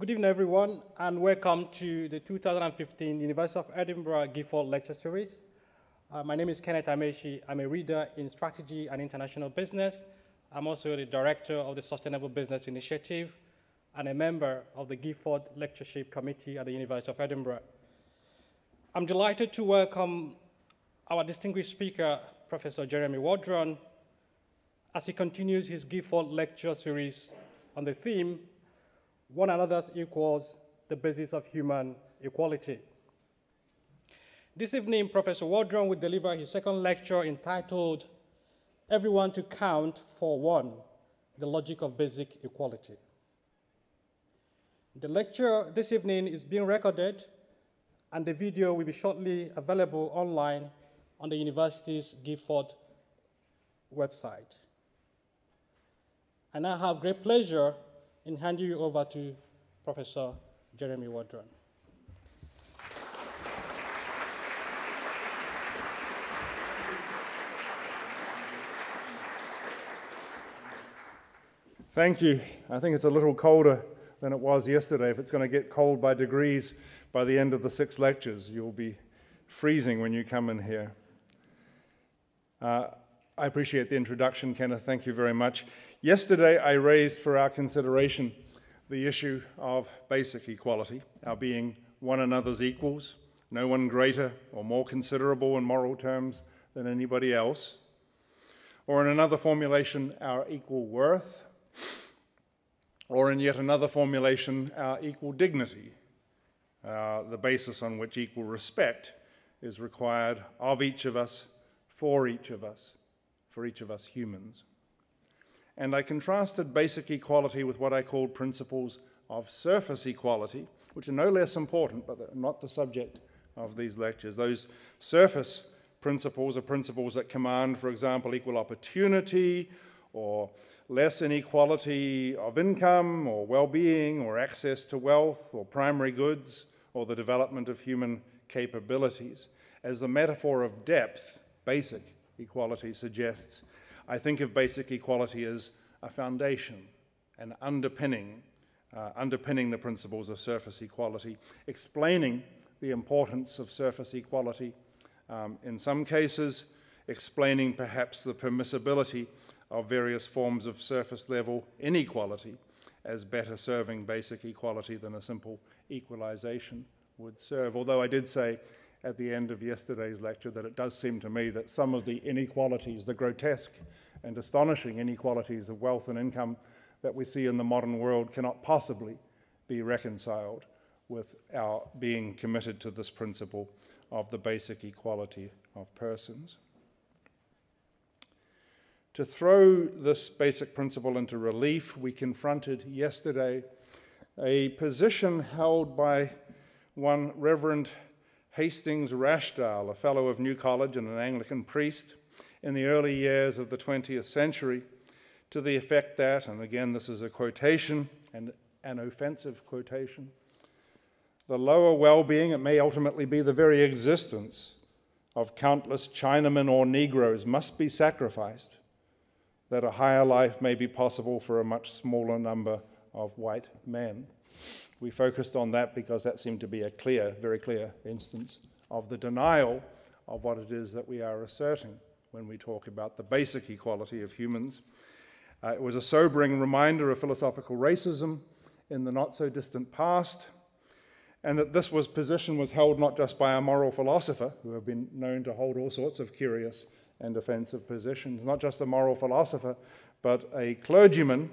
Good evening, everyone, and welcome to the 2015 University of Edinburgh Gifford Lecture Series. Uh, my name is Kenneth Amaeshi. I'm a reader in strategy and international business. I'm also the director of the Sustainable Business Initiative and a member of the Gifford Lectureship Committee at the University of Edinburgh. I'm delighted to welcome our distinguished speaker, Professor Jeremy Waldron, as he continues his Gifford Lecture Series on the theme, One Another's Equals, the Basis of Human Equality. This evening, Professor Waldron will deliver his second lecture entitled Everyone to Count for One, the Logic of Basic Equality. The lecture this evening is being recorded and the video will be shortly available online on the university's Gifford website. And I have great pleasure in hand you over to Professor Jeremy Waldron. Thank you. I think it's a little colder than it was yesterday. If it's going to get cold by degrees by the end of the six lectures, you'll be freezing when you come in here. Uh, I appreciate the introduction, Kenneth. Thank you very much. Yesterday, I raised for our consideration the issue of basic equality, our being one another's equals, no one greater or more considerable in moral terms than anybody else. Or in another formulation, our equal worth or in yet another formulation, our equal dignity, uh, the basis on which equal respect is required of each of us, for each of us, for each of us humans. And I contrasted basic equality with what I called principles of surface equality, which are no less important, but not the subject of these lectures. Those surface principles are principles that command, for example, equal opportunity or less inequality of income or well being or access to wealth or primary goods or the development of human capabilities. As the metaphor of depth, basic equality suggests, I think of basic equality as a foundation, an underpinning, uh, underpinning the principles of surface equality, explaining the importance of surface equality um, in some cases, explaining perhaps the permissibility of various forms of surface level inequality as better serving basic equality than a simple equalization would serve. Although I did say at the end of yesterday's lecture that it does seem to me that some of the inequalities, the grotesque and astonishing inequalities of wealth and income that we see in the modern world cannot possibly be reconciled with our being committed to this principle of the basic equality of persons. To throw this basic principle into relief, we confronted yesterday a position held by one Reverend Hastings Rashdall, a fellow of New College and an Anglican priest, in the early years of the 20th century, to the effect that, and again this is a quotation, and an offensive quotation, the lower well being, it may ultimately be the very existence of countless Chinamen or Negroes, must be sacrificed that a higher life may be possible for a much smaller number of white men. We focused on that because that seemed to be a clear, very clear instance of the denial of what it is that we are asserting when we talk about the basic equality of humans. Uh, it was a sobering reminder of philosophical racism in the not so distant past, and that this was position was held not just by a moral philosopher, who have been known to hold all sorts of curious and offensive positions. Not just a moral philosopher, but a clergyman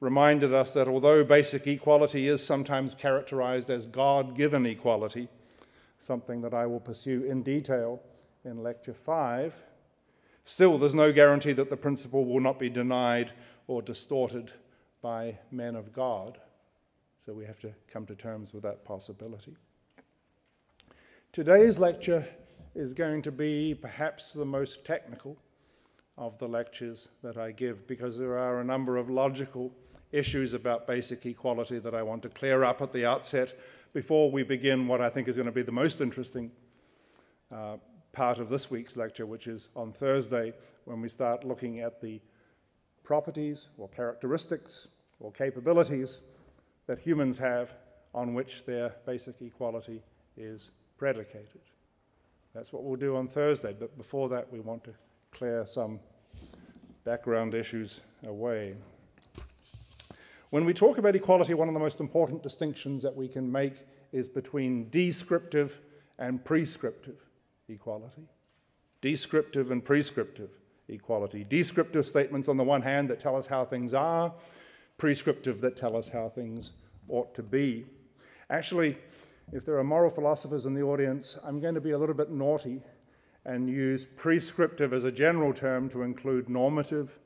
reminded us that although basic equality is sometimes characterized as God given equality, something that I will pursue in detail in Lecture 5, still there's no guarantee that the principle will not be denied or distorted by men of God. So we have to come to terms with that possibility. Today's lecture is going to be perhaps the most technical of the lectures that I give because there are a number of logical issues about basic equality that I want to clear up at the outset before we begin what I think is going to be the most interesting uh, part of this week's lecture, which is on Thursday when we start looking at the properties or characteristics or capabilities that humans have on which their basic equality is predicated. That's what we'll do on Thursday, but before that, we want to clear some background issues away. When we talk about equality, one of the most important distinctions that we can make is between descriptive and prescriptive equality. Descriptive and prescriptive equality. Descriptive statements, on the one hand, that tell us how things are, prescriptive that tell us how things ought to be. Actually, if there are moral philosophers in the audience, I'm going to be a little bit naughty and use prescriptive as a general term to include normative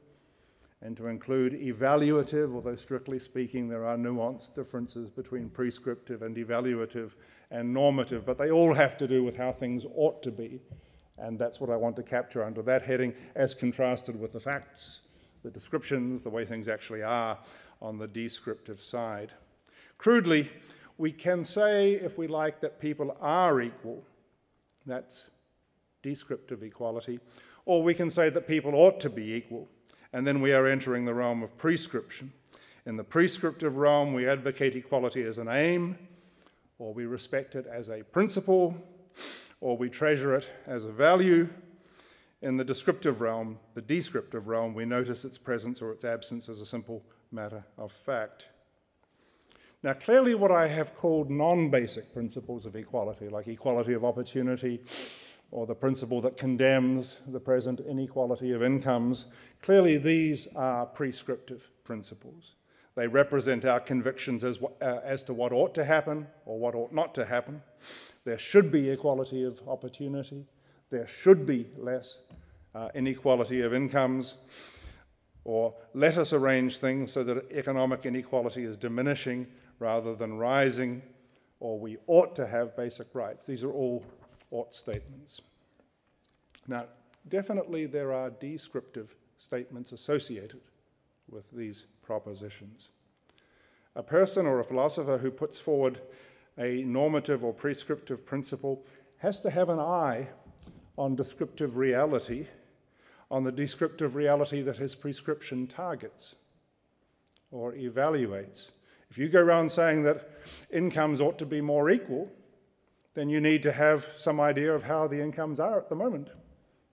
and to include evaluative, although strictly speaking, there are nuanced differences between prescriptive and evaluative and normative, but they all have to do with how things ought to be. And that's what I want to capture under that heading, as contrasted with the facts, the descriptions, the way things actually are on the descriptive side. Crudely, we can say, if we like, that people are equal. That's descriptive equality. Or we can say that people ought to be equal. And then we are entering the realm of prescription. In the prescriptive realm, we advocate equality as an aim, or we respect it as a principle, or we treasure it as a value. In the descriptive realm, the descriptive realm, we notice its presence or its absence as a simple matter of fact. Now, clearly, what I have called non basic principles of equality, like equality of opportunity or the principle that condemns the present inequality of incomes, clearly these are prescriptive principles. They represent our convictions as, uh, as to what ought to happen or what ought not to happen. There should be equality of opportunity. There should be less uh, inequality of incomes. Or let us arrange things so that economic inequality is diminishing rather than rising, or we ought to have basic rights. These are all ought statements. Now, definitely there are descriptive statements associated with these propositions. A person or a philosopher who puts forward a normative or prescriptive principle has to have an eye on descriptive reality, on the descriptive reality that his prescription targets or evaluates. If you go around saying that incomes ought to be more equal, then you need to have some idea of how the incomes are at the moment,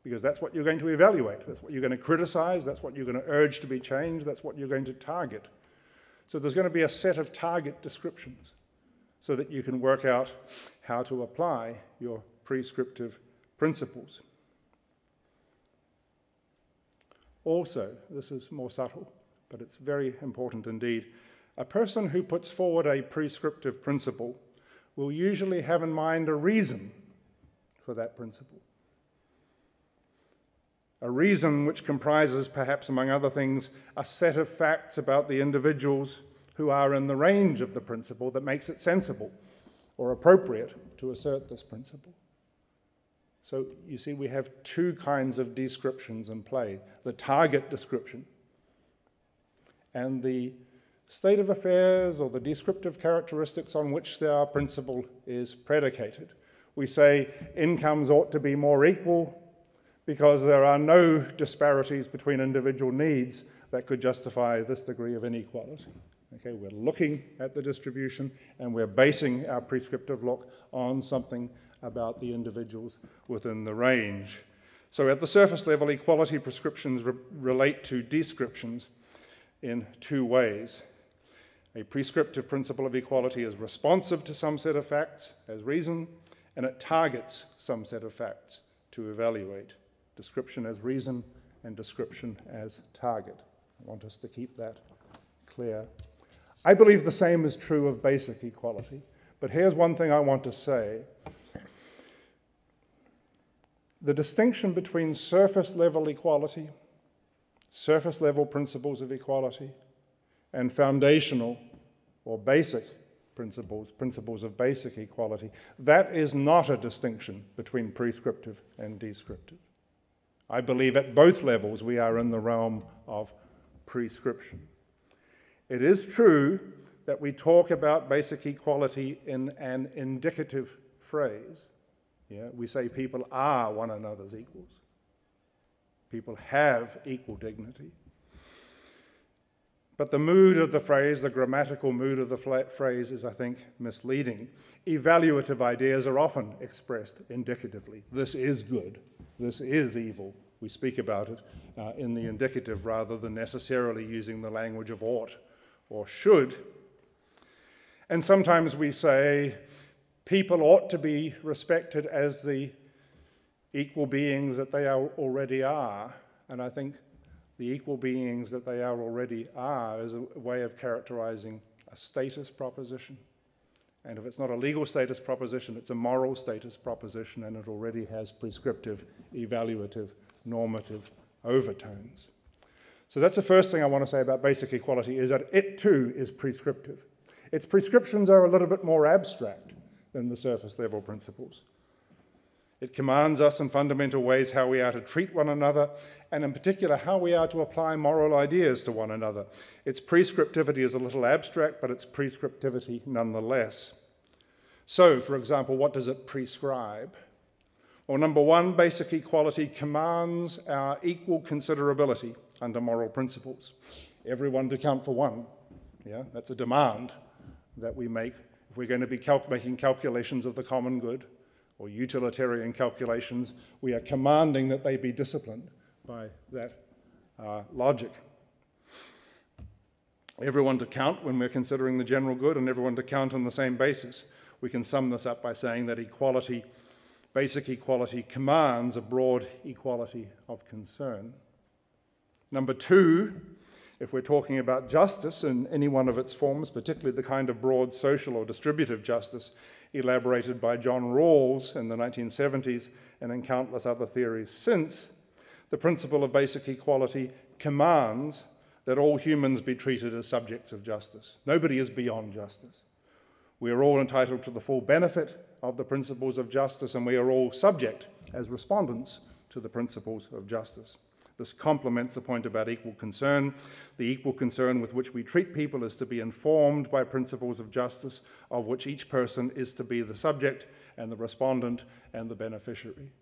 because that's what you're going to evaluate. That's what you're going to criticize. That's what you're going to urge to be changed. That's what you're going to target. So there's going to be a set of target descriptions so that you can work out how to apply your prescriptive principles. Also, this is more subtle, but it's very important indeed. A person who puts forward a prescriptive principle will usually have in mind a reason for that principle. A reason which comprises, perhaps among other things, a set of facts about the individuals who are in the range of the principle that makes it sensible or appropriate to assert this principle. So you see, we have two kinds of descriptions in play the target description and the state of affairs or the descriptive characteristics on which our principle is predicated. We say incomes ought to be more equal because there are no disparities between individual needs that could justify this degree of inequality. Okay, we're looking at the distribution and we're basing our prescriptive look on something about the individuals within the range. So, at the surface level, equality prescriptions re- relate to descriptions in two ways. A prescriptive principle of equality is responsive to some set of facts as reason, and it targets some set of facts to evaluate. Description as reason and description as target. I want us to keep that clear. I believe the same is true of basic equality, but here's one thing I want to say. The distinction between surface level equality, surface level principles of equality, and foundational or basic principles, principles of basic equality, that is not a distinction between prescriptive and descriptive. I believe at both levels we are in the realm of prescription. It is true that we talk about basic equality in an indicative phrase. Yeah, we say people are one another's equals. People have equal dignity. But the mood of the phrase, the grammatical mood of the phrase, is, I think, misleading. Evaluative ideas are often expressed indicatively. This is good, this is evil. We speak about it uh, in the indicative rather than necessarily using the language of ought or should. And sometimes we say people ought to be respected as the equal beings that they already are. And I think the equal beings that they are already are is a way of characterizing a status proposition. And if it's not a legal status proposition, it's a moral status proposition, and it already has prescriptive, evaluative, normative overtones. So that's the first thing I want to say about basic equality is that it too is prescriptive. Its prescriptions are a little bit more abstract than the surface level principles. It commands us in fundamental ways how we are to treat one another, and in particular, how we are to apply moral ideas to one another. Its prescriptivity is a little abstract, but it's prescriptivity nonetheless. So, for example, what does it prescribe? Well, number one, basic equality commands our equal considerability under moral principles. Everyone to count for one. Yeah, that's a demand that we make if we're going to be cal- making calculations of the common good or utilitarian calculations, we are commanding that they be disciplined by that uh, logic. Everyone to count when we're considering the general good, and everyone to count on the same basis. We can sum this up by saying that equality, basic equality, commands a broad equality of concern. Number two, if we're talking about justice in any one of its forms, particularly the kind of broad social or distributive justice, elaborated by John Rawls in the 1970s and in countless other theories since, the principle of basic equality commands that all humans be treated as subjects of justice. Nobody is beyond justice. We are all entitled to the full benefit of the principles of justice, and we are all subject as respondents to the principles of justice. This complements the point about equal concern. The equal concern with which we treat people is to be informed by principles of justice, of which each person is to be the subject and the respondent and the beneficiary.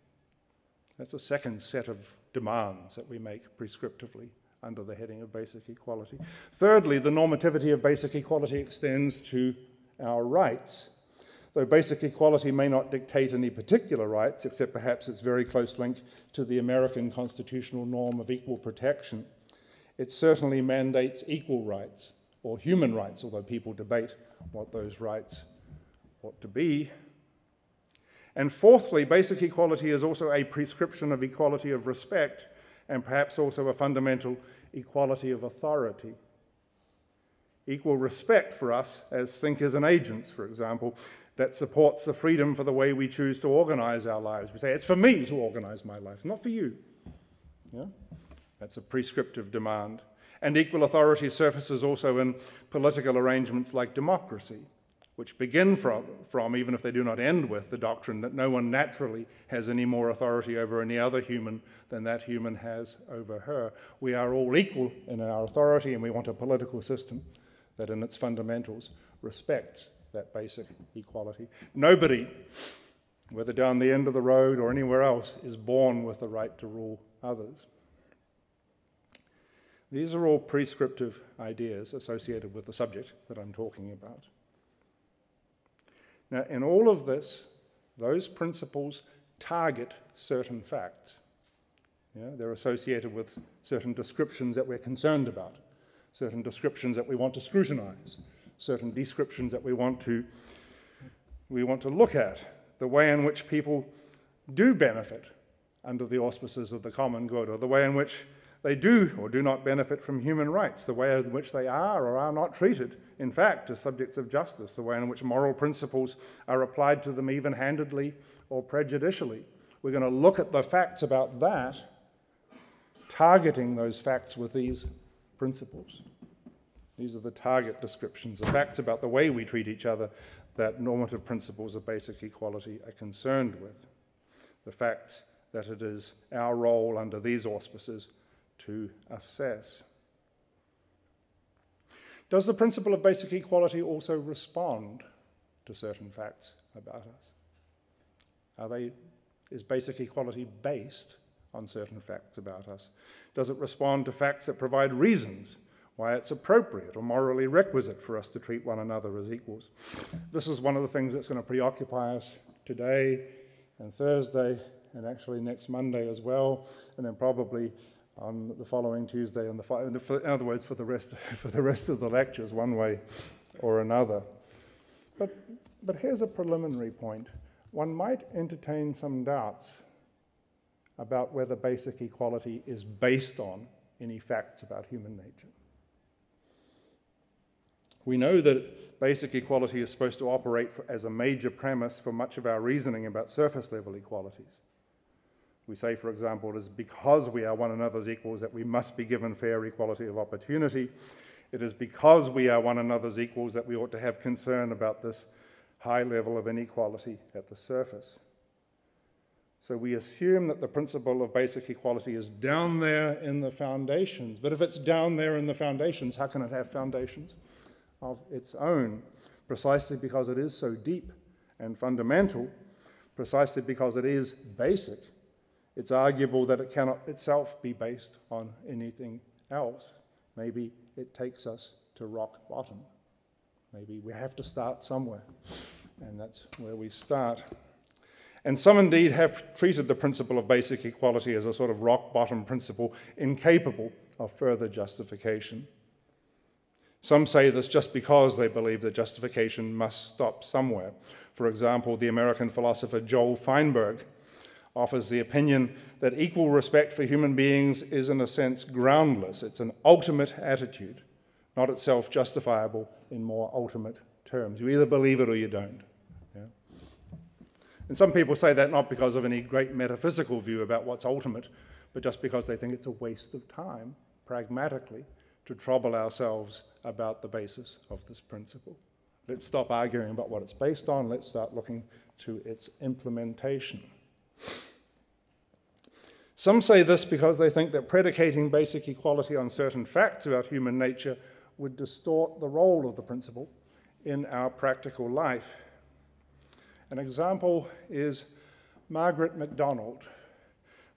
That's a second set of demands that we make prescriptively under the heading of basic equality. Thirdly, the normativity of basic equality extends to our rights. Though basic equality may not dictate any particular rights, except perhaps its very close link to the American constitutional norm of equal protection, it certainly mandates equal rights, or human rights, although people debate what those rights ought to be. And fourthly, basic equality is also a prescription of equality of respect, and perhaps also a fundamental equality of authority. Equal respect for us as thinkers and agents, for example, that supports the freedom for the way we choose to organize our lives. We say, it's for me to organize my life, not for you. Yeah? That's a prescriptive demand. And equal authority surfaces also in political arrangements like democracy, which begin from, from, even if they do not end with, the doctrine that no one naturally has any more authority over any other human than that human has over her. We are all equal in our authority, and we want a political system that, in its fundamentals, respects that basic equality. Nobody, whether down the end of the road or anywhere else, is born with the right to rule others. These are all prescriptive ideas associated with the subject that I'm talking about. Now, in all of this, those principles target certain facts. Yeah, they're associated with certain descriptions that we're concerned about, certain descriptions that we want to scrutinize, certain descriptions that we want to, we want to look at, the way in which people do benefit under the auspices of the common good, or the way in which they do or do not benefit from human rights, the way in which they are or are not treated, in fact, as subjects of justice, the way in which moral principles are applied to them even handedly or prejudicially. We're going to look at the facts about that, targeting those facts with these principles. These are the target descriptions, the facts about the way we treat each other that normative principles of basic equality are concerned with. The fact that it is our role under these auspices to assess. Does the principle of basic equality also respond to certain facts about us? Are they, is basic equality based on certain facts about us? Does it respond to facts that provide reasons why it's appropriate or morally requisite for us to treat one another as equals. This is one of the things that's going to preoccupy us today and Thursday and actually next Monday as well, and then probably on the following Tuesday and the, in other words, for the rest for the rest of the lectures, one way or another. But but here's a preliminary point. One might entertain some doubts about whether basic equality is based on any facts about human nature. We know that basic equality is supposed to operate for, as a major premise for much of our reasoning about surface level equalities. We say, for example, it is because we are one another's equals that we must be given fair equality of opportunity. It is because we are one another's equals that we ought to have concern about this high level of inequality at the surface. So we assume that the principle of basic equality is down there in the foundations. But if it's down there in the foundations, how can it have foundations of its own? Precisely because it is so deep and fundamental, precisely because it is basic, it's arguable that it cannot itself be based on anything else. Maybe it takes us to rock bottom. Maybe we have to start somewhere, and that's where we start. And some indeed have treated the principle of basic equality as a sort of rock bottom principle, incapable of further justification. Some say this just because they believe that justification must stop somewhere. For example, the American philosopher Joel Feinberg offers the opinion that equal respect for human beings is, in a sense, groundless. It's an ultimate attitude, not itself justifiable in more ultimate terms. You either believe it or you don't. And some people say that not because of any great metaphysical view about what's ultimate, but just because they think it's a waste of time, pragmatically, to trouble ourselves about the basis of this principle. Let's stop arguing about what it's based on, let's start looking to its implementation. Some say this because they think that predicating basic equality on certain facts about human nature would distort the role of the principle in our practical life. An example is Margaret MacDonald.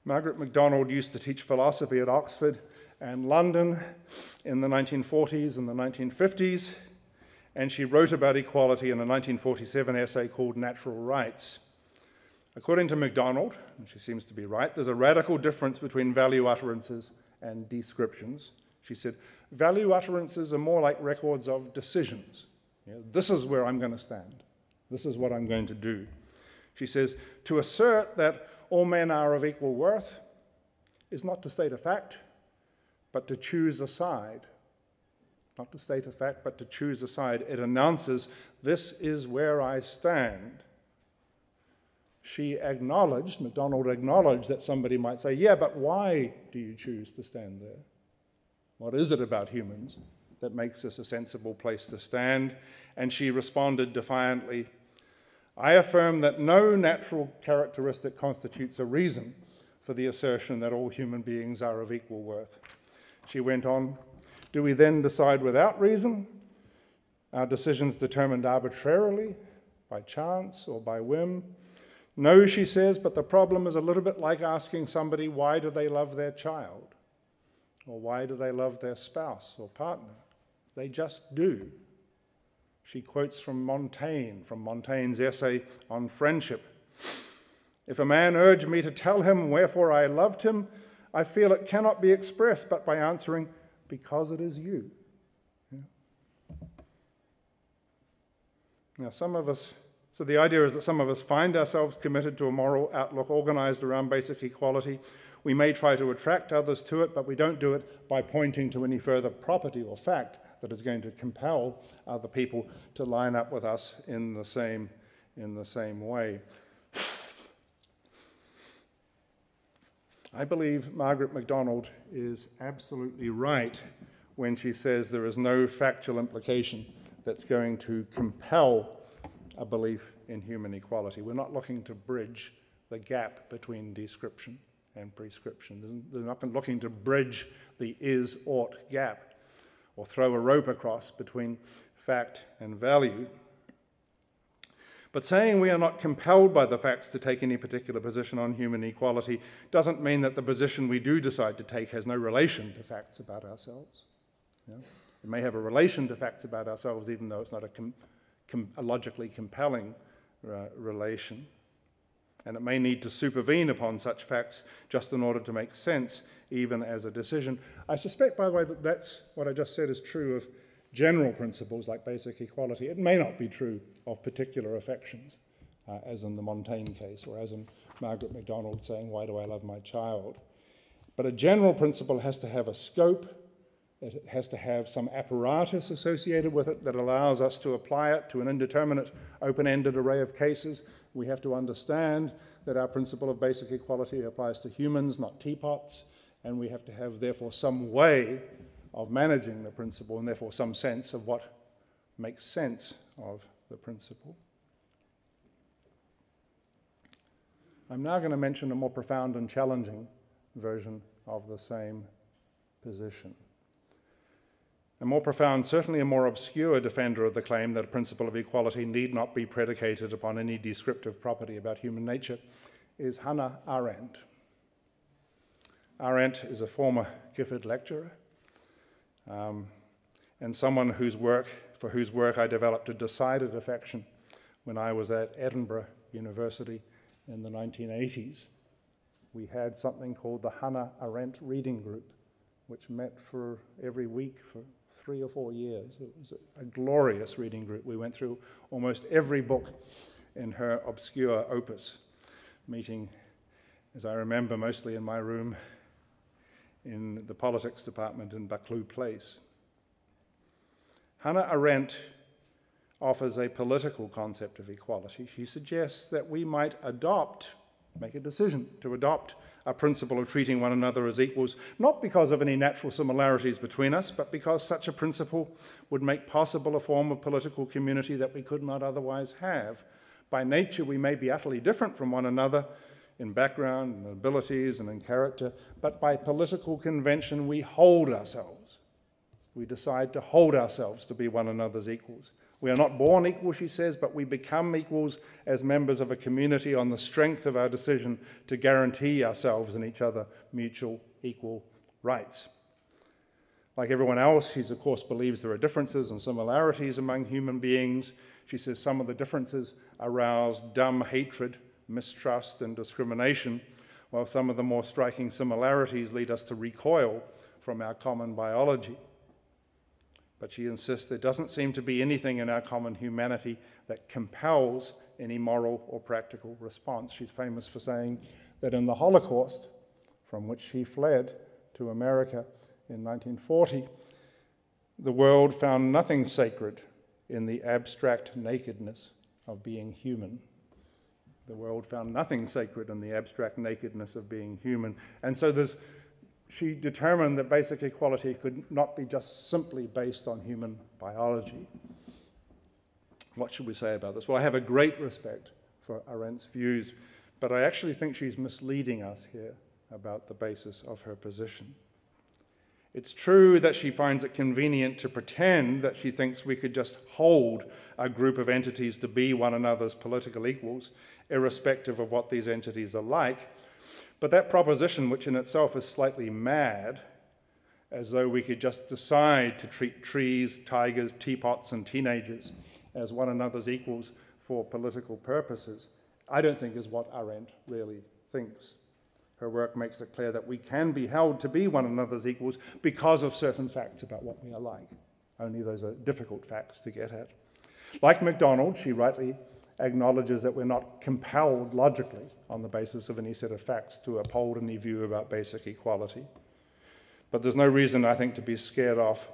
Margaret MacDonald used to teach philosophy at Oxford and London in the 1940s and the 1950s, and she wrote about equality in a 1947 essay called Natural Rights. According to MacDonald, and she seems to be right, there's a radical difference between value utterances and descriptions. She said, value utterances are more like records of decisions. You know, this is where I'm going to stand. This is what I'm going to do. She says, To assert that all men are of equal worth is not to state a fact, but to choose a side. Not to state a fact, but to choose a side. It announces, This is where I stand. She acknowledged, MacDonald acknowledged that somebody might say, Yeah, but why do you choose to stand there? What is it about humans that makes this a sensible place to stand? And she responded defiantly, I affirm that no natural characteristic constitutes a reason for the assertion that all human beings are of equal worth. She went on, Do we then decide without reason? Are decisions determined arbitrarily, by chance, or by whim? No, she says, but the problem is a little bit like asking somebody why do they love their child? Or why do they love their spouse or partner? They just do. She quotes from Montaigne, from Montaigne's essay on friendship. If a man urge me to tell him wherefore I loved him, I feel it cannot be expressed but by answering, Because it is you. Yeah. Now, some of us, so the idea is that some of us find ourselves committed to a moral outlook organized around basic equality. We may try to attract others to it, but we don't do it by pointing to any further property or fact that is going to compel other people to line up with us in the same, in the same way. I believe Margaret MacDonald is absolutely right when she says there is no factual implication that's going to compel a belief in human equality. We're not looking to bridge the gap between description and prescription. They're not looking to bridge the is ought gap or throw a rope across between fact and value. But saying we are not compelled by the facts to take any particular position on human equality doesn't mean that the position we do decide to take has no relation to facts about ourselves. Yeah? It may have a relation to facts about ourselves, even though it's not a, com- com- a logically compelling uh, relation. And it may need to supervene upon such facts just in order to make sense, even as a decision. I suspect, by the way, that that's what I just said is true of general principles like basic equality. It may not be true of particular affections, uh, as in the Montaigne case, or as in Margaret MacDonald saying, Why do I love my child? But a general principle has to have a scope, it has to have some apparatus associated with it that allows us to apply it to an indeterminate, open ended array of cases. We have to understand that our principle of basic equality applies to humans, not teapots, and we have to have, therefore, some way of managing the principle and, therefore, some sense of what makes sense of the principle. I'm now going to mention a more profound and challenging version of the same position. A more profound, certainly a more obscure defender of the claim that a principle of equality need not be predicated upon any descriptive property about human nature is Hannah Arendt. Arendt is a former Gifford lecturer um, and someone whose work, for whose work I developed a decided affection when I was at Edinburgh University in the 1980s. We had something called the Hannah Arendt Reading Group, which met for every week for three or four years. It was a, a glorious reading group. We went through almost every book in her obscure opus, meeting, as I remember, mostly in my room in the politics department in Buccleuch Place. Hannah Arendt offers a political concept of equality. She suggests that we might adopt, make a decision to adopt a principle of treating one another as equals, not because of any natural similarities between us, but because such a principle would make possible a form of political community that we could not otherwise have. By nature, we may be utterly different from one another in background and abilities and in character, but by political convention, we hold ourselves. We decide to hold ourselves to be one another's equals. We are not born equal, she says, but we become equals as members of a community on the strength of our decision to guarantee ourselves and each other mutual equal rights. Like everyone else, she, of course, believes there are differences and similarities among human beings. She says some of the differences arouse dumb hatred, mistrust, and discrimination, while some of the more striking similarities lead us to recoil from our common biology. But she insists there doesn't seem to be anything in our common humanity that compels any moral or practical response. She's famous for saying that in the Holocaust, from which she fled to America in 1940, the world found nothing sacred in the abstract nakedness of being human. The world found nothing sacred in the abstract nakedness of being human. And so there's she determined that basic equality could not be just simply based on human biology. What should we say about this? Well, I have a great respect for Arendt's views, but I actually think she's misleading us here about the basis of her position. It's true that she finds it convenient to pretend that she thinks we could just hold a group of entities to be one another's political equals, irrespective of what these entities are like, but that proposition, which in itself is slightly mad, as though we could just decide to treat trees, tigers, teapots, and teenagers as one another's equals for political purposes, I don't think is what Arendt really thinks. Her work makes it clear that we can be held to be one another's equals because of certain facts about what we are like. Only those are difficult facts to get at. Like MacDonald, she rightly acknowledges that we're not compelled logically on the basis of any set of facts to uphold any view about basic equality. But there's no reason, I think, to be scared off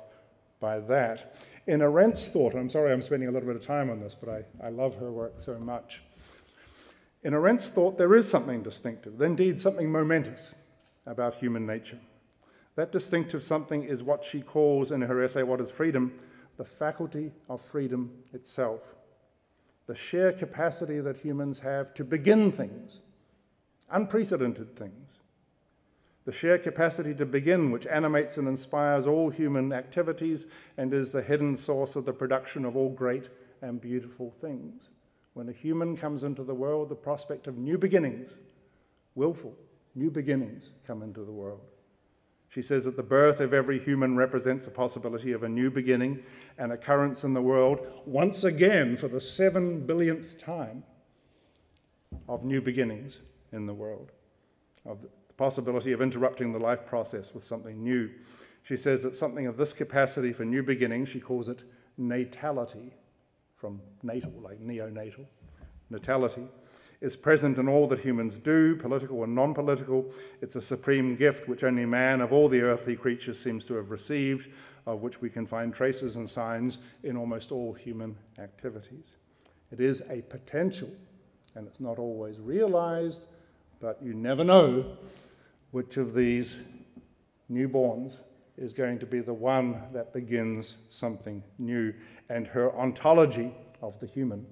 by that. In Arendt's thought, I'm sorry I'm spending a little bit of time on this, but I, I love her work so much. In Arendt's thought, there is something distinctive, indeed, something momentous about human nature. That distinctive something is what she calls in her essay, What is Freedom? the faculty of freedom itself the sheer capacity that humans have to begin things, unprecedented things. The sheer capacity to begin, which animates and inspires all human activities and is the hidden source of the production of all great and beautiful things. When a human comes into the world, the prospect of new beginnings, willful, new beginnings come into the world. She says that the birth of every human represents the possibility of a new beginning, an occurrence in the world, once again for the seven billionth time, of new beginnings in the world, of the possibility of interrupting the life process with something new. She says that something of this capacity for new beginnings, she calls it natality, from natal, like neonatal, natality, is present in all that humans do, political and non political. It's a supreme gift which only man of all the earthly creatures seems to have received, of which we can find traces and signs in almost all human activities. It is a potential, and it's not always realized, but you never know which of these newborns is going to be the one that begins something new. And her ontology of the human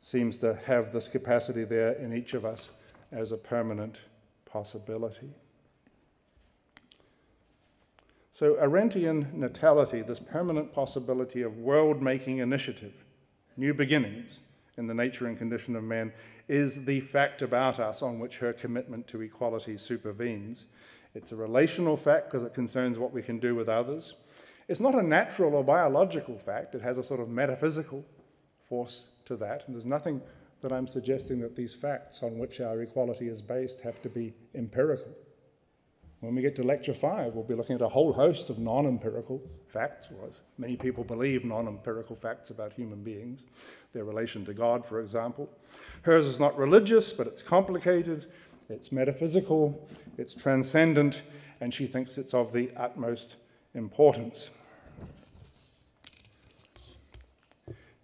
seems to have this capacity there in each of us as a permanent possibility. So, Arendtian natality, this permanent possibility of world making initiative, new beginnings in the nature and condition of man, is the fact about us on which her commitment to equality supervenes. It's a relational fact because it concerns what we can do with others. It's not a natural or biological fact, it has a sort of metaphysical force to that. And there's nothing that I'm suggesting that these facts on which our equality is based have to be empirical. When we get to lecture five, we'll be looking at a whole host of non empirical facts, or as many people believe, non empirical facts about human beings, their relation to God, for example. Hers is not religious, but it's complicated, it's metaphysical, it's transcendent, and she thinks it's of the utmost importance.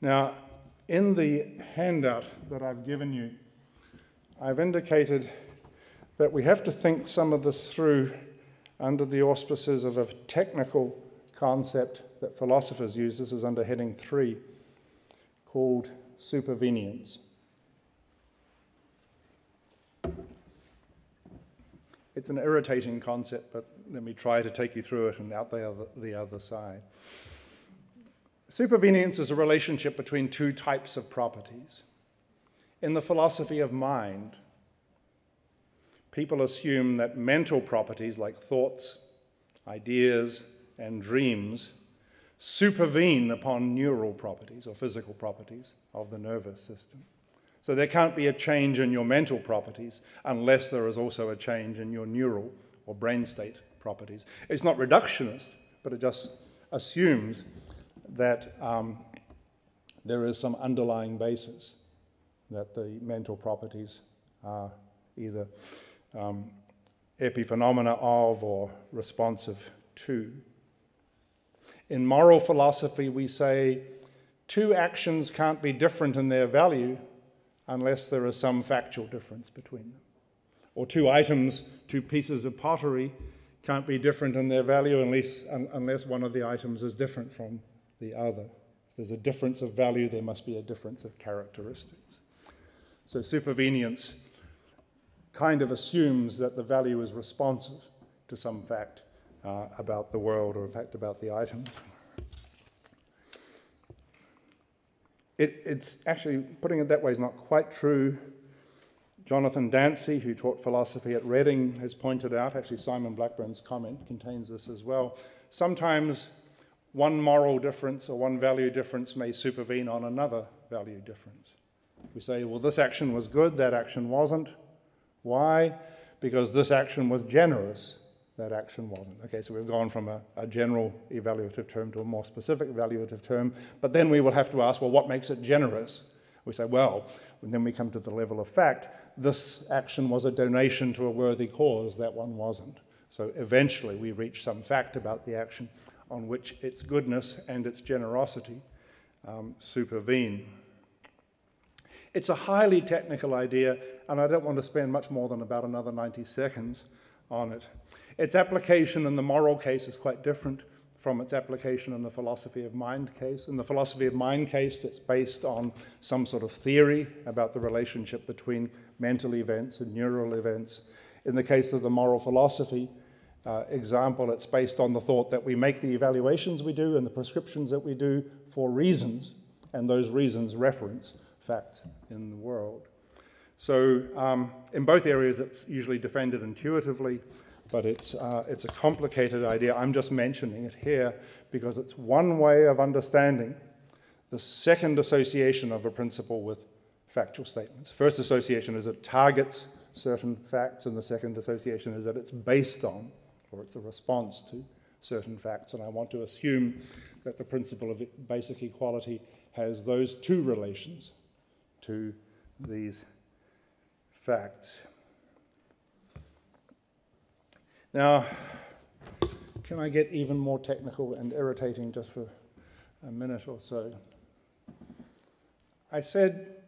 Now, in the handout that I've given you, I've indicated that we have to think some of this through under the auspices of a technical concept that philosophers use. This is under heading three, called supervenience. It's an irritating concept, but let me try to take you through it and out the other, the other side. Supervenience is a relationship between two types of properties. In the philosophy of mind, people assume that mental properties like thoughts, ideas, and dreams supervene upon neural properties or physical properties of the nervous system. So there can't be a change in your mental properties unless there is also a change in your neural or brain state properties. It's not reductionist, but it just assumes that um, there is some underlying basis that the mental properties are either um, epiphenomena of or responsive to. In moral philosophy, we say two actions can't be different in their value unless there is some factual difference between them. Or two items, two pieces of pottery, can't be different in their value unless, unless one of the items is different from the other. If there's a difference of value, there must be a difference of characteristics. So supervenience kind of assumes that the value is responsive to some fact uh, about the world or a fact about the items. It, it's actually, putting it that way is not quite true. Jonathan Dancy, who taught philosophy at Reading, has pointed out, actually, Simon Blackburn's comment contains this as well. Sometimes one moral difference or one value difference may supervene on another value difference. We say, well, this action was good, that action wasn't. Why? Because this action was generous, that action wasn't. Okay, so we've gone from a, a, general evaluative term to a more specific evaluative term, but then we will have to ask, well, what makes it generous? We say, well, and then we come to the level of fact, this action was a donation to a worthy cause, that one wasn't. So eventually we reach some fact about the action on which its goodness and its generosity um, supervene. It's a highly technical idea, and I don't want to spend much more than about another 90 seconds on it. Its application in the moral case is quite different from its application in the philosophy of mind case. In the philosophy of mind case, it's based on some sort of theory about the relationship between mental events and neural events. In the case of the moral philosophy, uh, example, it's based on the thought that we make the evaluations we do and the prescriptions that we do for reasons, and those reasons reference facts in the world. So, um, in both areas, it's usually defended intuitively. But it's, uh, it's a complicated idea. I'm just mentioning it here because it's one way of understanding the second association of a principle with factual statements. First association is it targets certain facts, and the second association is that it's based on, or it's a response to, certain facts. And I want to assume that the principle of basic equality has those two relations to these facts. Now, can I get even more technical and irritating just for a minute or so? I said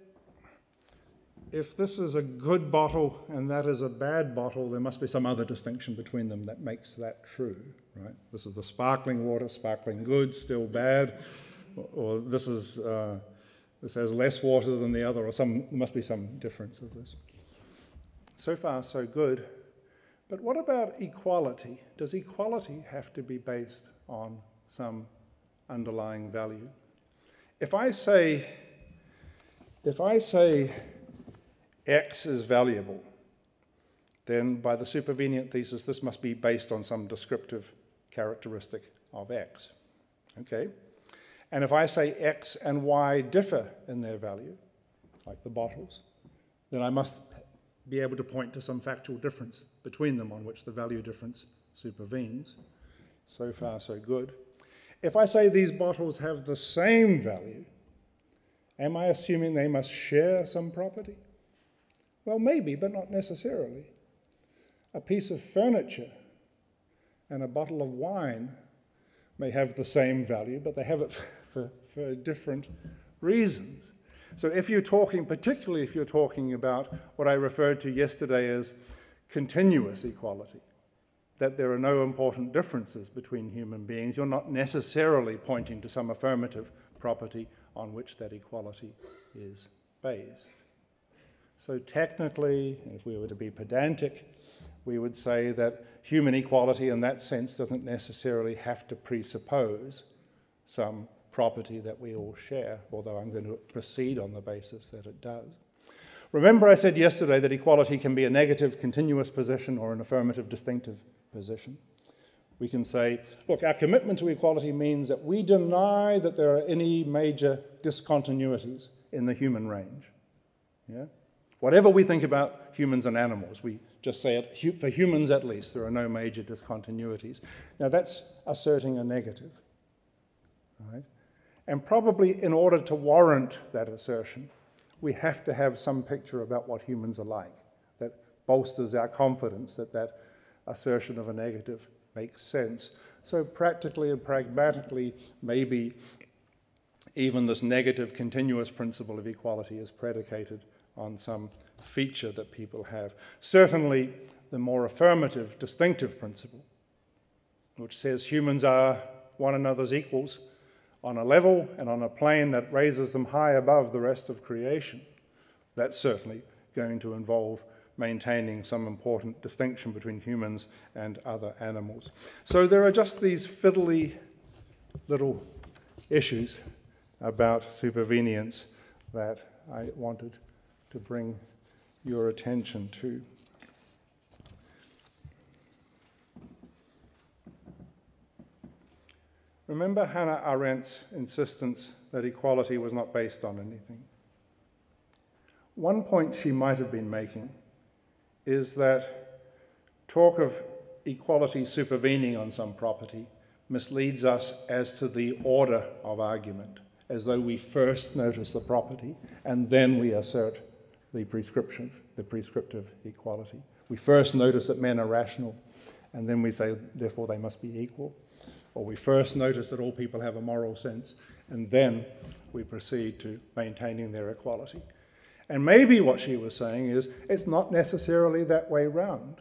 if this is a good bottle and that is a bad bottle, there must be some other distinction between them that makes that true, right? This is the sparkling water, sparkling good, still bad, or, this is uh, this has less water than the other, or some there must be some difference of this. So far, so good. But what about equality? Does equality have to be based on some underlying value? If I say, if I say X is valuable, then by the supervenient thesis, this must be based on some descriptive characteristic of X. Okay? And if I say X and Y differ in their value, like the bottles, then I must be able to point to some factual difference between them on which the value difference supervenes. So far, so good. If I say these bottles have the same value, am I assuming they must share some property? Well, maybe, but not necessarily. A piece of furniture and a bottle of wine may have the same value, but they have it for, for different reasons. So, if you're talking, particularly if you're talking about what I referred to yesterday as continuous equality, that there are no important differences between human beings, you're not necessarily pointing to some affirmative property on which that equality is based. So, technically, if we were to be pedantic, we would say that human equality in that sense doesn't necessarily have to presuppose some property that we all share, although I'm going to proceed on the basis that it does. Remember, I said yesterday that equality can be a negative continuous position or an affirmative distinctive position. We can say, look, our commitment to equality means that we deny that there are any major discontinuities in the human range. Yeah? Whatever we think about humans and animals, we just say it, for humans at least, there are no major discontinuities. Now that's asserting a negative. Right? And probably in order to warrant that assertion, we have to have some picture about what humans are like that bolsters our confidence that that assertion of a negative makes sense. So, practically and pragmatically, maybe even this negative continuous principle of equality is predicated on some feature that people have. Certainly, the more affirmative, distinctive principle, which says humans are one another's equals on a level and on a plane that raises them high above the rest of creation, that's certainly going to involve maintaining some important distinction between humans and other animals. So there are just these fiddly little issues about supervenience that I wanted to bring your attention to. Remember Hannah Arendt's insistence that equality was not based on anything. One point she might have been making is that talk of equality supervening on some property misleads us as to the order of argument, as though we first notice the property and then we assert the prescription, the prescriptive equality. We first notice that men are rational, and then we say, therefore, they must be equal. Or we first notice that all people have a moral sense, and then we proceed to maintaining their equality. And maybe what she was saying is it's not necessarily that way round.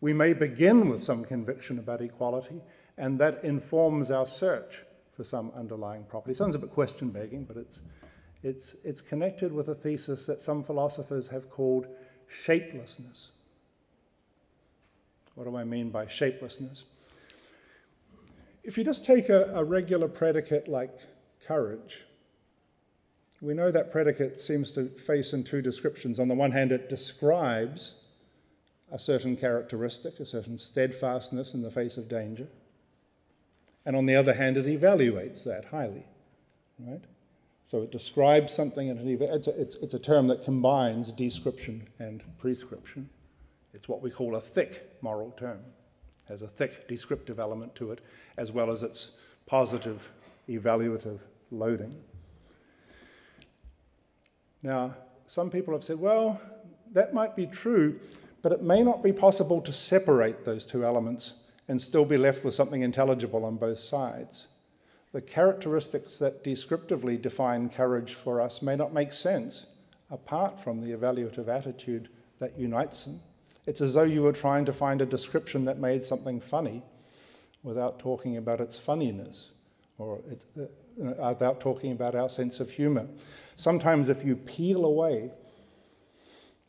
We may begin with some conviction about equality, and that informs our search for some underlying property. Sounds a bit question begging, but it's, it's, it's connected with a thesis that some philosophers have called shapelessness. What do I mean by shapelessness? If you just take a, a regular predicate like courage, we know that predicate seems to face in two descriptions. On the one hand, it describes a certain characteristic, a certain steadfastness in the face of danger. And on the other hand, it evaluates that highly, right? So it describes something, and it, it's, a, it's, it's a term that combines description and prescription. It's what we call a thick moral term, has a thick descriptive element to it, as well as its positive evaluative loading. Now, some people have said, well, that might be true, but it may not be possible to separate those two elements and still be left with something intelligible on both sides. The characteristics that descriptively define courage for us may not make sense apart from the evaluative attitude that unites them. It's as though you were trying to find a description that made something funny without talking about its funniness or uh, without talking about our sense of humor. Sometimes, if you peel away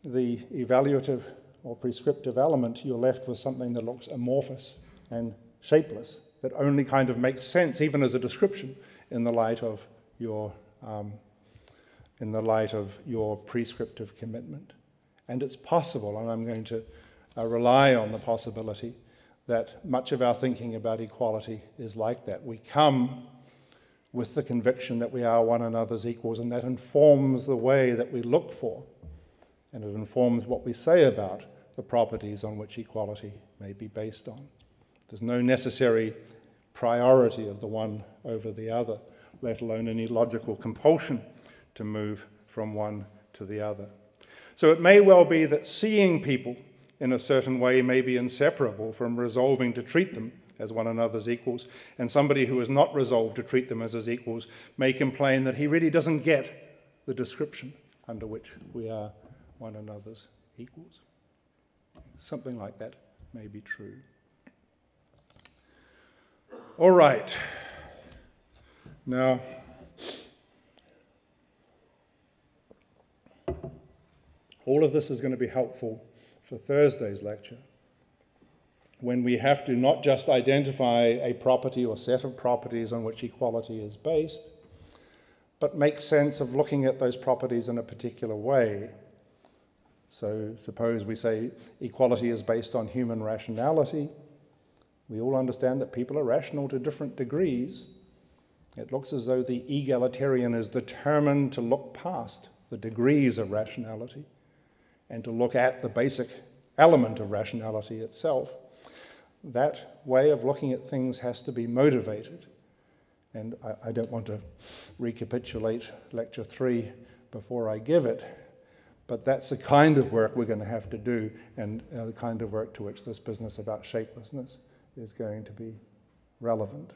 the evaluative or prescriptive element, you're left with something that looks amorphous and shapeless, that only kind of makes sense, even as a description, in the light of your, um, in the light of your prescriptive commitment. And it's possible, and I'm going to uh, rely on the possibility that much of our thinking about equality is like that. We come with the conviction that we are one another's equals, and that informs the way that we look for, and it informs what we say about the properties on which equality may be based on. There's no necessary priority of the one over the other, let alone any logical compulsion to move from one to the other. So it may well be that seeing people in a certain way may be inseparable from resolving to treat them as one another's equals, and somebody who is not resolved to treat them as his equals may complain that he really doesn't get the description under which we are one another's equals. Something like that may be true. All right. Now, all of this is going to be helpful for Thursday's lecture when we have to not just identify a property or set of properties on which equality is based, but make sense of looking at those properties in a particular way. So, suppose we say equality is based on human rationality. We all understand that people are rational to different degrees. It looks as though the egalitarian is determined to look past the degrees of rationality and to look at the basic element of rationality itself that way of looking at things has to be motivated. And I, I, don't want to recapitulate lecture three before I give it, but that's the kind of work we're going to have to do, and uh, the kind of work to which this business about shapelessness is going to be relevant.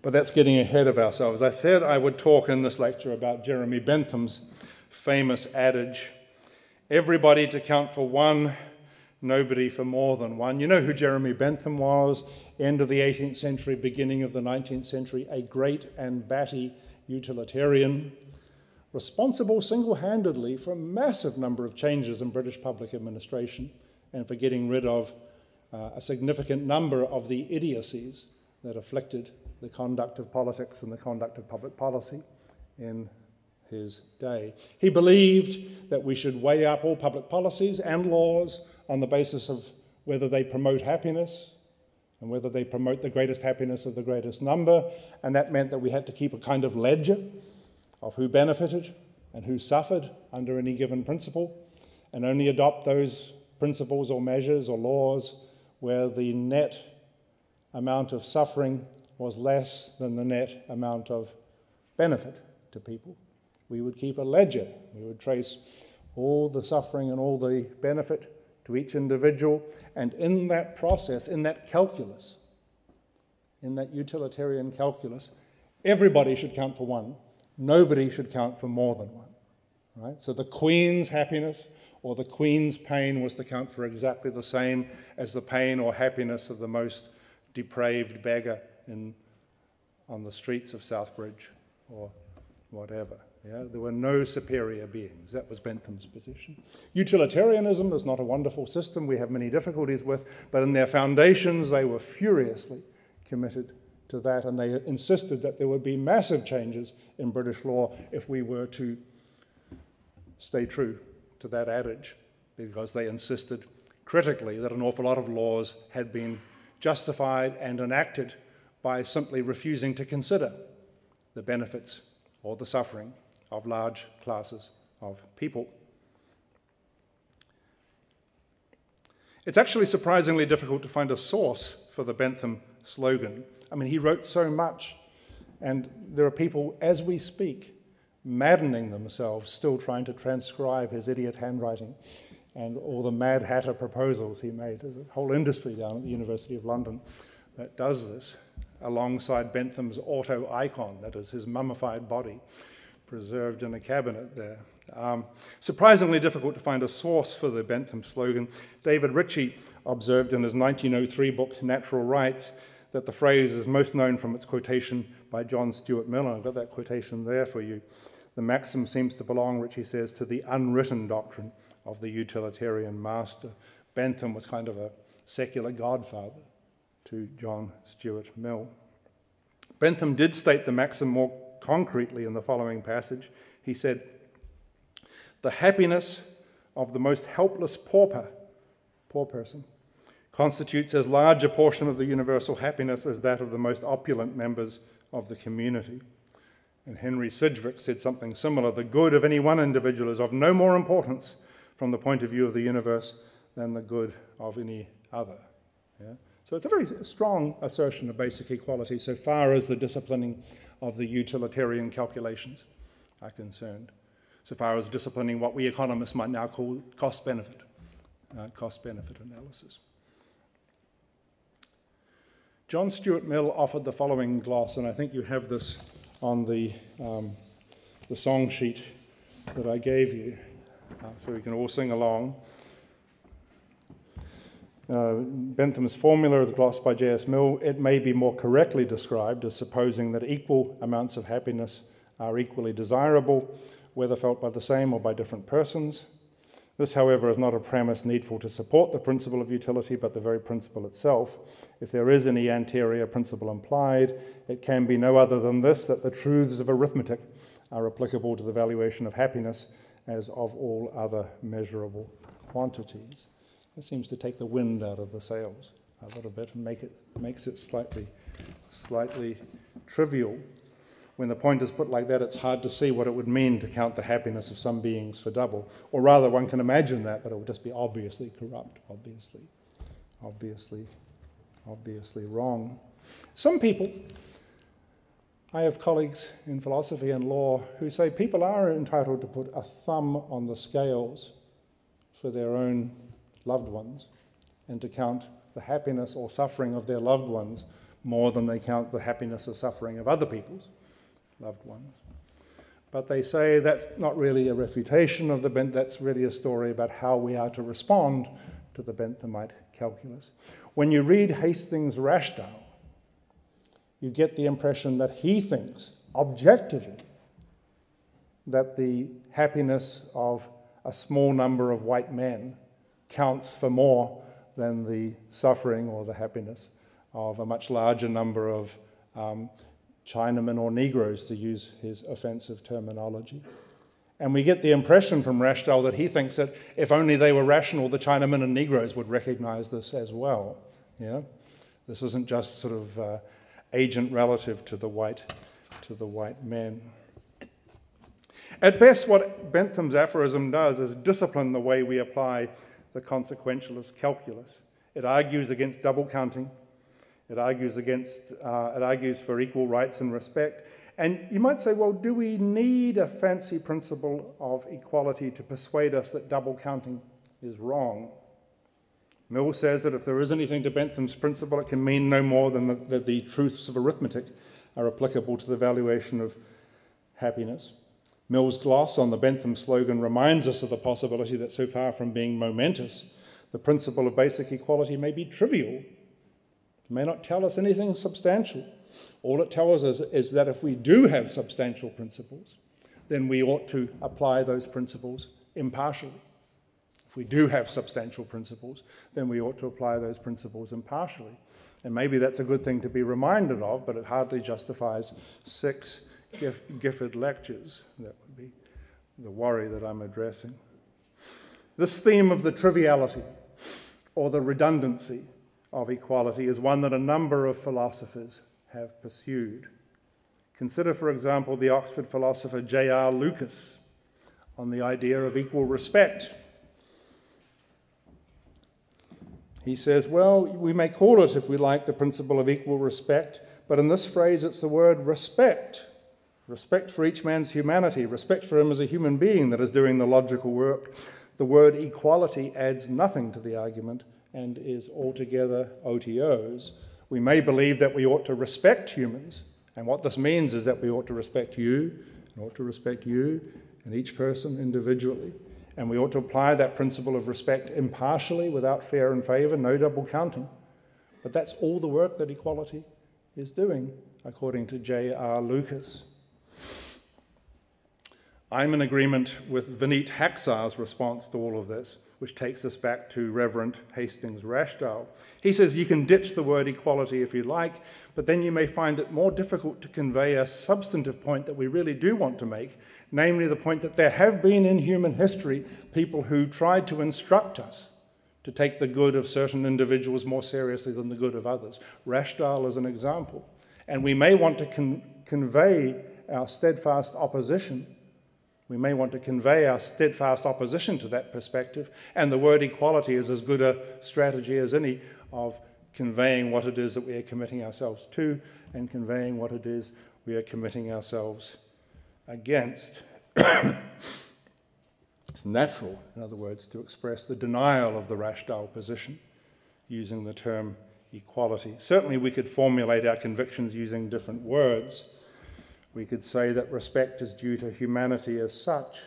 But that's getting ahead of ourselves. I said I would talk in this lecture about Jeremy Bentham's famous adage everybody to count for one nobody for more than one. You know who Jeremy Bentham was, end of the 18th century, beginning of the 19th century, a great and batty utilitarian, responsible single handedly for a massive number of changes in British public administration and for getting rid of uh, a significant number of the idiocies that afflicted the conduct of politics and the conduct of public policy in his day. He believed that we should weigh up all public policies and laws on the basis of whether they promote happiness and whether they promote the greatest happiness of the greatest number. And that meant that we had to keep a kind of ledger of who benefited and who suffered under any given principle, and only adopt those principles or measures or laws where the net amount of suffering was less than the net amount of benefit to people. We would keep a ledger. We would trace all the suffering and all the benefit to each individual. And in that process, in that calculus, in that utilitarian calculus, everybody should count for one. Nobody should count for more than one. Right? So the Queen's happiness or the Queen's pain was to count for exactly the same as the pain or happiness of the most depraved beggar in, on the streets of Southbridge or whatever. Yeah, there were no superior beings. That was Bentham's position. Utilitarianism is not a wonderful system we have many difficulties with, but in their foundations, they were furiously committed to that, and they insisted that there would be massive changes in British law if we were to stay true to that adage because they insisted critically that an awful lot of laws had been justified and enacted by simply refusing to consider the benefits or the suffering of large classes of people. It's actually surprisingly difficult to find a source for the Bentham slogan. I mean, he wrote so much, and there are people, as we speak, maddening themselves, still trying to transcribe his idiot handwriting and all the Mad Hatter proposals he made. There's a whole industry down at the University of London that does this, alongside Bentham's auto icon, that is his mummified body, preserved in a cabinet there. Um, surprisingly difficult to find a source for the Bentham slogan. David Ritchie observed in his 1903 book, Natural Rights, that the phrase is most known from its quotation by John Stuart Mill. I've got that quotation there for you. The maxim seems to belong, Ritchie says, to the unwritten doctrine of the utilitarian master. Bentham was kind of a secular godfather to John Stuart Mill. Bentham did state the maxim more concretely in the following passage. He said, The happiness of the most helpless pauper, poor person, constitutes as large a portion of the universal happiness as that of the most opulent members of the community. And Henry Sidgwick said something similar the good of any one individual is of no more importance from the point of view of the universe than the good of any other. Yeah? So it's a very strong assertion of basic equality so far as the disciplining of the utilitarian calculations are concerned, so far as disciplining what we economists might now call cost benefit, uh, cost benefit analysis. John Stuart Mill offered the following gloss, and I think you have this on the, um, the song sheet that I gave you uh, so we can all sing along. Uh, Bentham's formula is glossed by J.S. Mill. It may be more correctly described as supposing that equal amounts of happiness are equally desirable, whether felt by the same or by different persons. This, however, is not a premise needful to support the principle of utility, but the very principle itself. If there is any anterior principle implied, it can be no other than this that the truths of arithmetic are applicable to the valuation of happiness as of all other measurable quantities. It seems to take the wind out of the sails a little bit and make it, makes it slightly, slightly trivial. When the point is put like that, it's hard to see what it would mean to count the happiness of some beings for double. Or rather, one can imagine that, but it would just be obviously corrupt, obviously, obviously, obviously wrong. Some people I have colleagues in philosophy and law who say people are entitled to put a thumb on the scales for their own loved ones and to count the happiness or suffering of their loved ones more than they count the happiness or suffering of other people's loved ones. But they say that's not really a refutation of the Bent, that's really a story about how we are to respond to the Benthamite calculus. When you read Hastings Rashdall, you get the impression that he thinks, objectively, that the happiness of a small number of white men counts for more than the suffering or the happiness of a much larger number of um, Chinamen or Negroes, to use his offensive terminology. And we get the impression from Rashdall that he thinks that if only they were rational, the Chinamen and Negroes would recognize this as well. Yeah? This isn't just sort of uh, agent relative to the white, to the white men. At best, what Bentham's aphorism does is discipline the way we apply the consequentialist calculus. It argues against double counting. It argues against. Uh, it argues for equal rights and respect. And you might say, well, do we need a fancy principle of equality to persuade us that double counting is wrong? Mill says that if there is anything to Bentham's principle, it can mean no more than that the, the truths of arithmetic are applicable to the valuation of happiness. Mill's gloss on the Bentham slogan reminds us of the possibility that so far from being momentous, the principle of basic equality may be trivial. It may not tell us anything substantial. All it tells us is that if we do have substantial principles, then we ought to apply those principles impartially If we do have substantial principles, then we ought to apply those principles impartially. And maybe that's a good thing to be reminded of, but it hardly justifies six Gifford lectures. That would be the worry that I'm addressing. This theme of the triviality or the redundancy of equality is one that a number of philosophers have pursued. Consider, for example, the Oxford philosopher J.R. Lucas on the idea of equal respect. He says, well, we may call it, if we like, the principle of equal respect, but in this phrase it's the word respect. Respect for each man's humanity, respect for him as a human being that is doing the logical work. The word equality adds nothing to the argument and is altogether otiose. We may believe that we ought to respect humans, and what this means is that we ought to respect you, and ought to respect you, and each person individually. And we ought to apply that principle of respect impartially, without fear and favour, no double counting. But that's all the work that equality is doing, according to J.R. Lucas. I'm in agreement with Vinit Haksar's response to all of this, which takes us back to Reverend Hastings Rashdall. He says you can ditch the word equality if you like, but then you may find it more difficult to convey a substantive point that we really do want to make, namely the point that there have been in human history people who tried to instruct us to take the good of certain individuals more seriously than the good of others. Rashdall is an example. And we may want to con- convey our steadfast opposition. We may want to convey our steadfast opposition to that perspective, and the word equality is as good a strategy as any of conveying what it is that we are committing ourselves to and conveying what it is we are committing ourselves against. it's natural, in other words, to express the denial of the Rashdall position using the term equality. Certainly, we could formulate our convictions using different words. We could say that respect is due to humanity as such,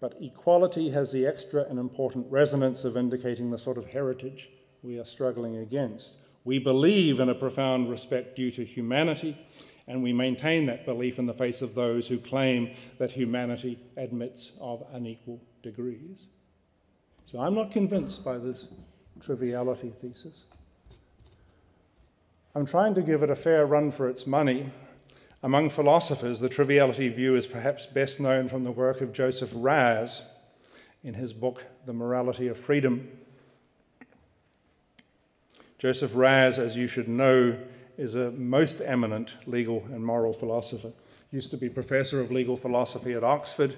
but equality has the extra and important resonance of indicating the sort of heritage we are struggling against. We believe in a profound respect due to humanity, and we maintain that belief in the face of those who claim that humanity admits of unequal degrees. So I'm not convinced by this triviality thesis. I'm trying to give it a fair run for its money. Among philosophers, the triviality view is perhaps best known from the work of Joseph Raz in his book, The Morality of Freedom. Joseph Raz, as you should know, is a most eminent legal and moral philosopher. He used to be professor of legal philosophy at Oxford.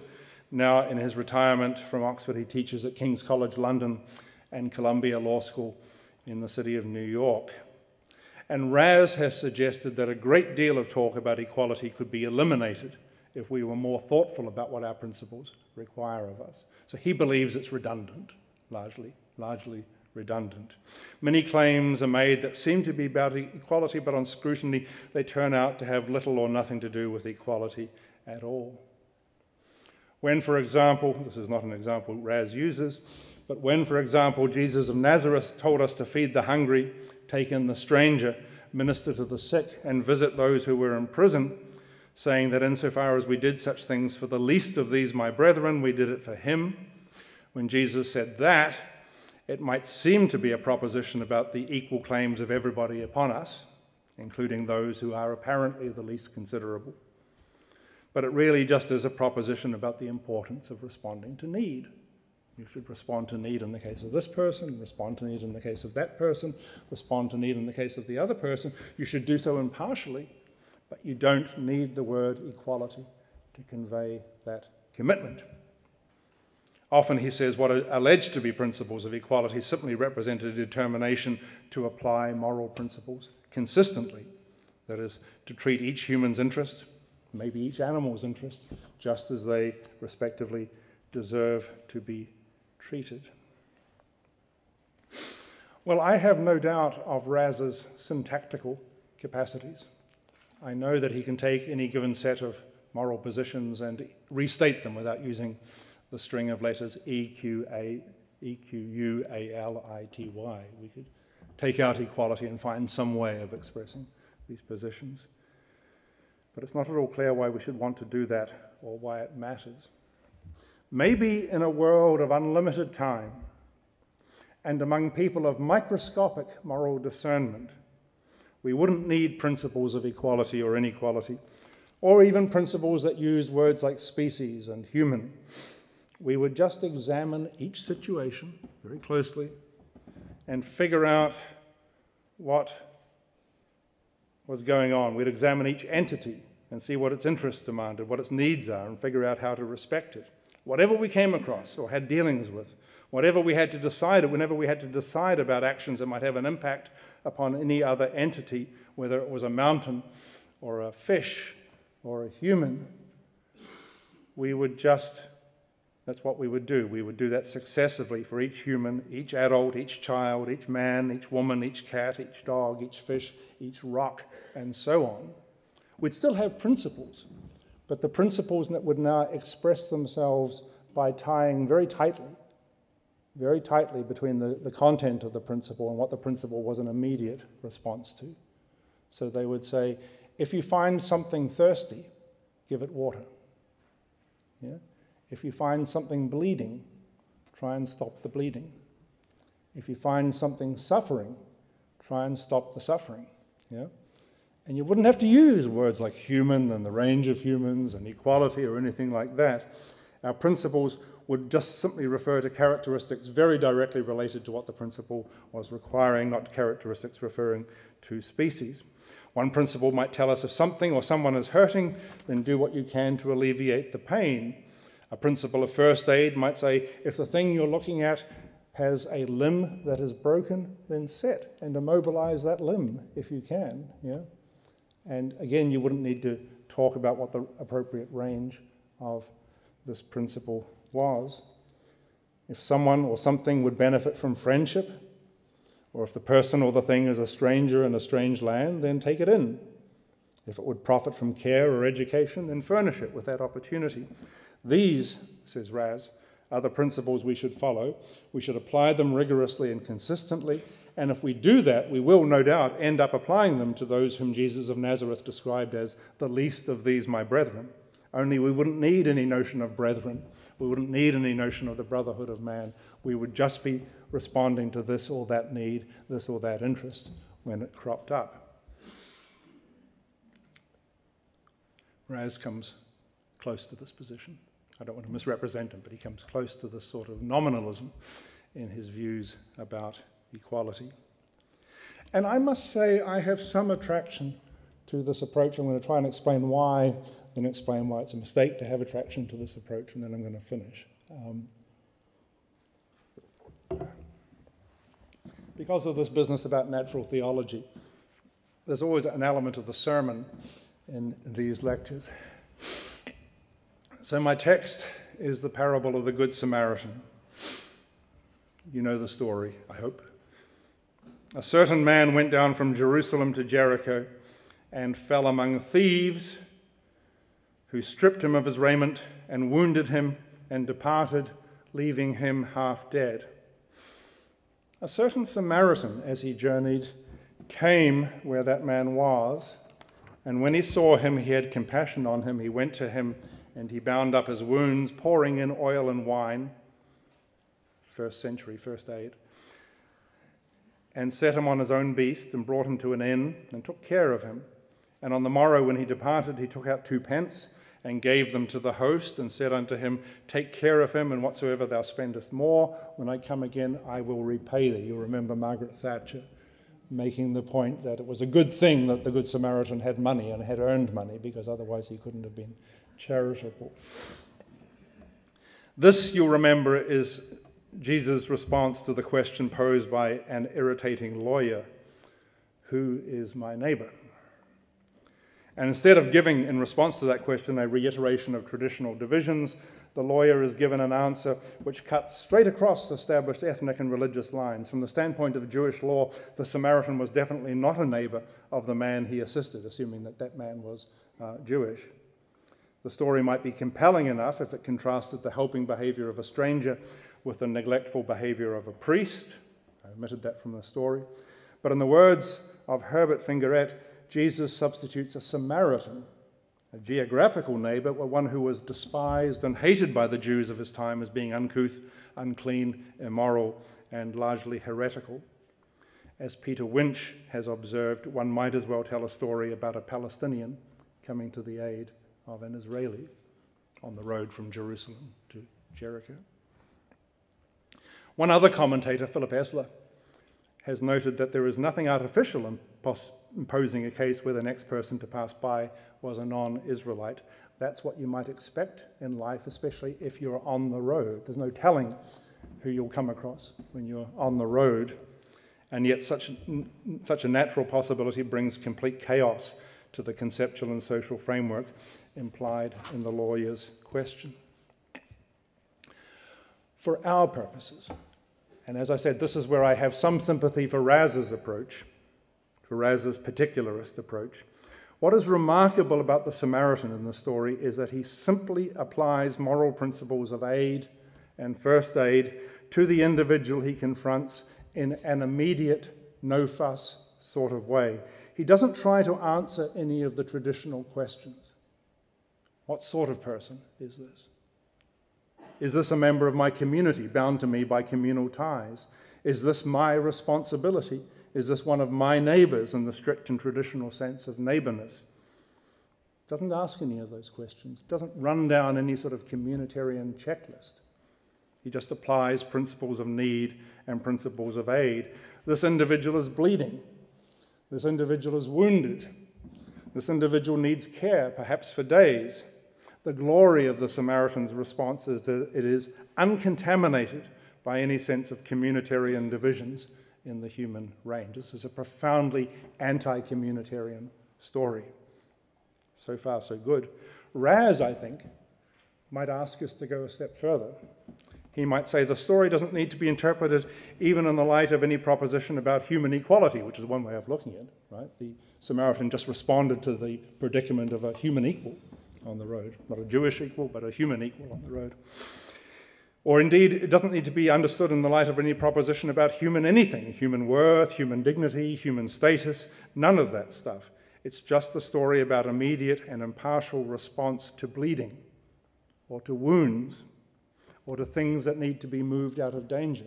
Now, in his retirement from Oxford, he teaches at King's College London and Columbia Law School in the city of New York. And Raz has suggested that a great deal of talk about equality could be eliminated if we were more thoughtful about what our principles require of us. So he believes it's redundant, largely, largely redundant. Many claims are made that seem to be about equality, but on scrutiny, they turn out to have little or nothing to do with equality at all. When, for example, this is not an example Raz uses, but when, for example, Jesus of Nazareth told us to feed the hungry, take in the stranger, minister to the sick, and visit those who were in prison, saying that insofar as we did such things for the least of these, my brethren, we did it for him. When Jesus said that, it might seem to be a proposition about the equal claims of everybody upon us, including those who are apparently the least considerable. But it really just is a proposition about the importance of responding to need. You should respond to need in the case of this person, respond to need in the case of that person, respond to need in the case of the other person. You should do so impartially, but you don't need the word equality to convey that commitment. Often he says what are alleged to be principles of equality simply represent a determination to apply moral principles consistently. That is, to treat each human's interest, maybe each animal's interest, just as they respectively deserve to be treated. Well, I have no doubt of Raz's syntactical capacities. I know that he can take any given set of moral positions and restate them without using the string of letters E, Q, A, E, Q, U, A, L, I, T, Y. We could take out equality and find some way of expressing these positions. But it's not at all clear why we should want to do that or why it matters. Maybe in a world of unlimited time and among people of microscopic moral discernment, we wouldn't need principles of equality or inequality, or even principles that use words like species and human we would just examine each situation very closely and figure out what was going on. We'd examine each entity and see what its interests demanded, what its needs are, and figure out how to respect it. Whatever we came across or had dealings with, whatever we had to decide, whenever we had to decide about actions that might have an impact upon any other entity, whether it was a mountain or a fish or a human, we would just, that's what we would do. We would do that successively for each human, each adult, each child, each man, each woman, each cat, each dog, each fish, each rock, and so on. We'd still have principles, but the principles that would now express themselves by tying very tightly, very tightly between the, the content of the principle and what the principle was an immediate response to. So they would say, if you find something thirsty, give it water. Yeah? If you find something bleeding, try and stop the bleeding. If you find something suffering, try and stop the suffering. Yeah? And you wouldn't have to use words like human and the range of humans and equality or anything like that. Our principles would just simply refer to characteristics very directly related to what the principle was requiring, not characteristics referring to species. One principle might tell us if something or someone is hurting, then do what you can to alleviate the pain. A principle of first aid might say if the thing you're looking at has a limb that is broken, then set and immobilize that limb if you can. Yeah? And again, you wouldn't need to talk about what the appropriate range of this principle was. If someone or something would benefit from friendship, or if the person or the thing is a stranger in a strange land, then take it in. If it would profit from care or education, then furnish it with that opportunity. These, says Raz, are the principles we should follow. We should apply them rigorously and consistently. And if we do that, we will no doubt end up applying them to those whom Jesus of Nazareth described as the least of these, my brethren. Only we wouldn't need any notion of brethren. We wouldn't need any notion of the brotherhood of man. We would just be responding to this or that need, this or that interest when it cropped up. Raz comes close to this position. I don't want to misrepresent him, but he comes close to this sort of nominalism in his views about equality. And I must say, I have some attraction to this approach. I'm going to try and explain why, then explain why it's a mistake to have attraction to this approach, and then I'm going to finish. Um, because of this business about natural theology, there's always an element of the sermon in these lectures. So, my text is the parable of the Good Samaritan. You know the story, I hope. A certain man went down from Jerusalem to Jericho and fell among thieves who stripped him of his raiment and wounded him and departed, leaving him half dead. A certain Samaritan, as he journeyed, came where that man was, and when he saw him, he had compassion on him. He went to him and he bound up his wounds, pouring in oil and wine. First century, first aid. And set him on his own beast and brought him to an inn and took care of him. And on the morrow, when he departed, he took out two pence and gave them to the host, and said unto him, Take care of him, and whatsoever thou spendest more, when I come again, I will repay thee. You'll remember Margaret Thatcher making the point that it was a good thing that the Good Samaritan had money and had earned money, because otherwise he couldn't have been charitable. This, you'll remember, is Jesus' response to the question posed by an irritating lawyer Who is my neighbor? And instead of giving, in response to that question, a reiteration of traditional divisions, the lawyer is given an answer which cuts straight across established ethnic and religious lines. From the standpoint of Jewish law, the Samaritan was definitely not a neighbor of the man he assisted, assuming that that man was uh, Jewish. The story might be compelling enough if it contrasted the helping behavior of a stranger with the neglectful behavior of a priest. I omitted that from the story. But in the words of Herbert Fingarette, Jesus substitutes a Samaritan, a geographical neighbor, one who was despised and hated by the Jews of his time as being uncouth, unclean, immoral, and largely heretical. As Peter Winch has observed, one might as well tell a story about a Palestinian coming to the aid of an Israeli on the road from Jerusalem to Jericho. One other commentator, Philip Esler, has noted that there is nothing artificial in imposing a case where the next person to pass by was a non Israelite. That's what you might expect in life, especially if you're on the road. There's no telling who you'll come across when you're on the road. And yet, such, such a natural possibility brings complete chaos to the conceptual and social framework implied in the lawyer's question. For our purposes, and as I said, this is where I have some sympathy for Raz's approach, for Raz's particularist approach. What is remarkable about the Samaritan in the story is that he simply applies moral principles of aid and first aid to the individual he confronts in an immediate, no fuss sort of way. He doesn't try to answer any of the traditional questions. What sort of person is this? Is this a member of my community bound to me by communal ties? Is this my responsibility? Is this one of my neighbors in the strict and traditional sense of neighborness? Doesn't ask any of those questions, doesn't run down any sort of communitarian checklist. He just applies principles of need and principles of aid. This individual is bleeding. This individual is wounded. This individual needs care, perhaps for days. The glory of the Samaritan's response is that it is uncontaminated by any sense of communitarian divisions in the human range. This is a profoundly anti communitarian story. So far, so good. Raz, I think, might ask us to go a step further. He might say the story doesn't need to be interpreted even in the light of any proposition about human equality, which is one way of looking at it, right? The Samaritan just responded to the predicament of a human equal on the road, not a Jewish equal, but a human equal on the road. Or indeed, it doesn't need to be understood in the light of any proposition about human anything human worth, human dignity, human status, none of that stuff. It's just a story about immediate and impartial response to bleeding or to wounds or to things that need to be moved out of danger.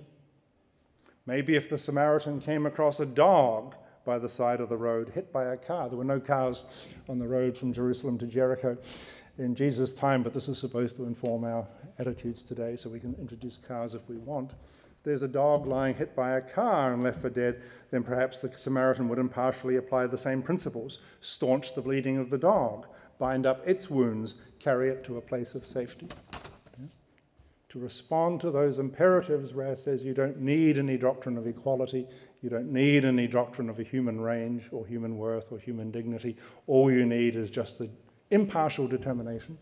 Maybe if the Samaritan came across a dog by the side of the road, hit by a car, there were no cars on the road from Jerusalem to Jericho in Jesus' time, but this is supposed to inform our attitudes today, so we can introduce cars if we want. If there's a dog lying hit by a car and left for dead, then perhaps the Samaritan would impartially apply the same principles. Staunch the bleeding of the dog, bind up its wounds, carry it to a place of safety to respond to those imperatives, Raz says you don't need any doctrine of equality, you don't need any doctrine of a human range or human worth or human dignity. All you need is just the impartial determination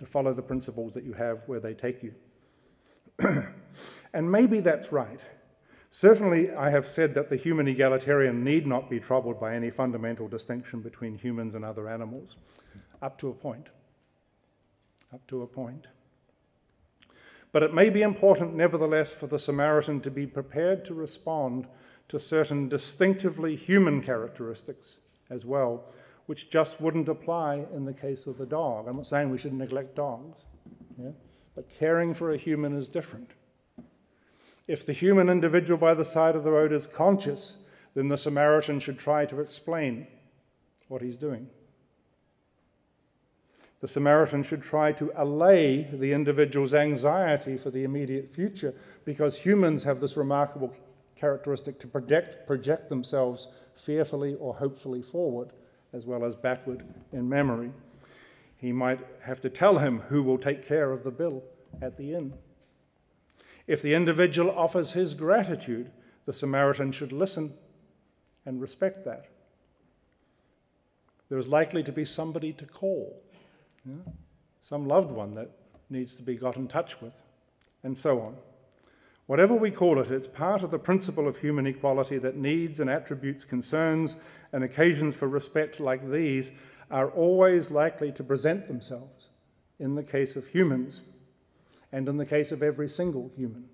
to follow the principles that you have where they take you. and maybe that's right. Certainly, I have said that the human egalitarian need not be troubled by any fundamental distinction between humans and other animals, up to a point. Up to a point. But it may be important, nevertheless, for the Samaritan to be prepared to respond to certain distinctively human characteristics as well, which just wouldn't apply in the case of the dog. I'm not saying we should neglect dogs, yeah? but caring for a human is different. If the human individual by the side of the road is conscious, then the Samaritan should try to explain what he's doing. The Samaritan should try to allay the individual's anxiety for the immediate future because humans have this remarkable characteristic to project, project themselves fearfully or hopefully forward as well as backward in memory. He might have to tell him who will take care of the bill at the inn. If the individual offers his gratitude, the Samaritan should listen and respect that. There is likely to be somebody to call yeah? some loved one that needs to be got in touch with, and so on. Whatever we call it, it's part of the principle of human equality that needs and attributes, concerns, and occasions for respect like these are always likely to present themselves in the case of humans and in the case of every single human.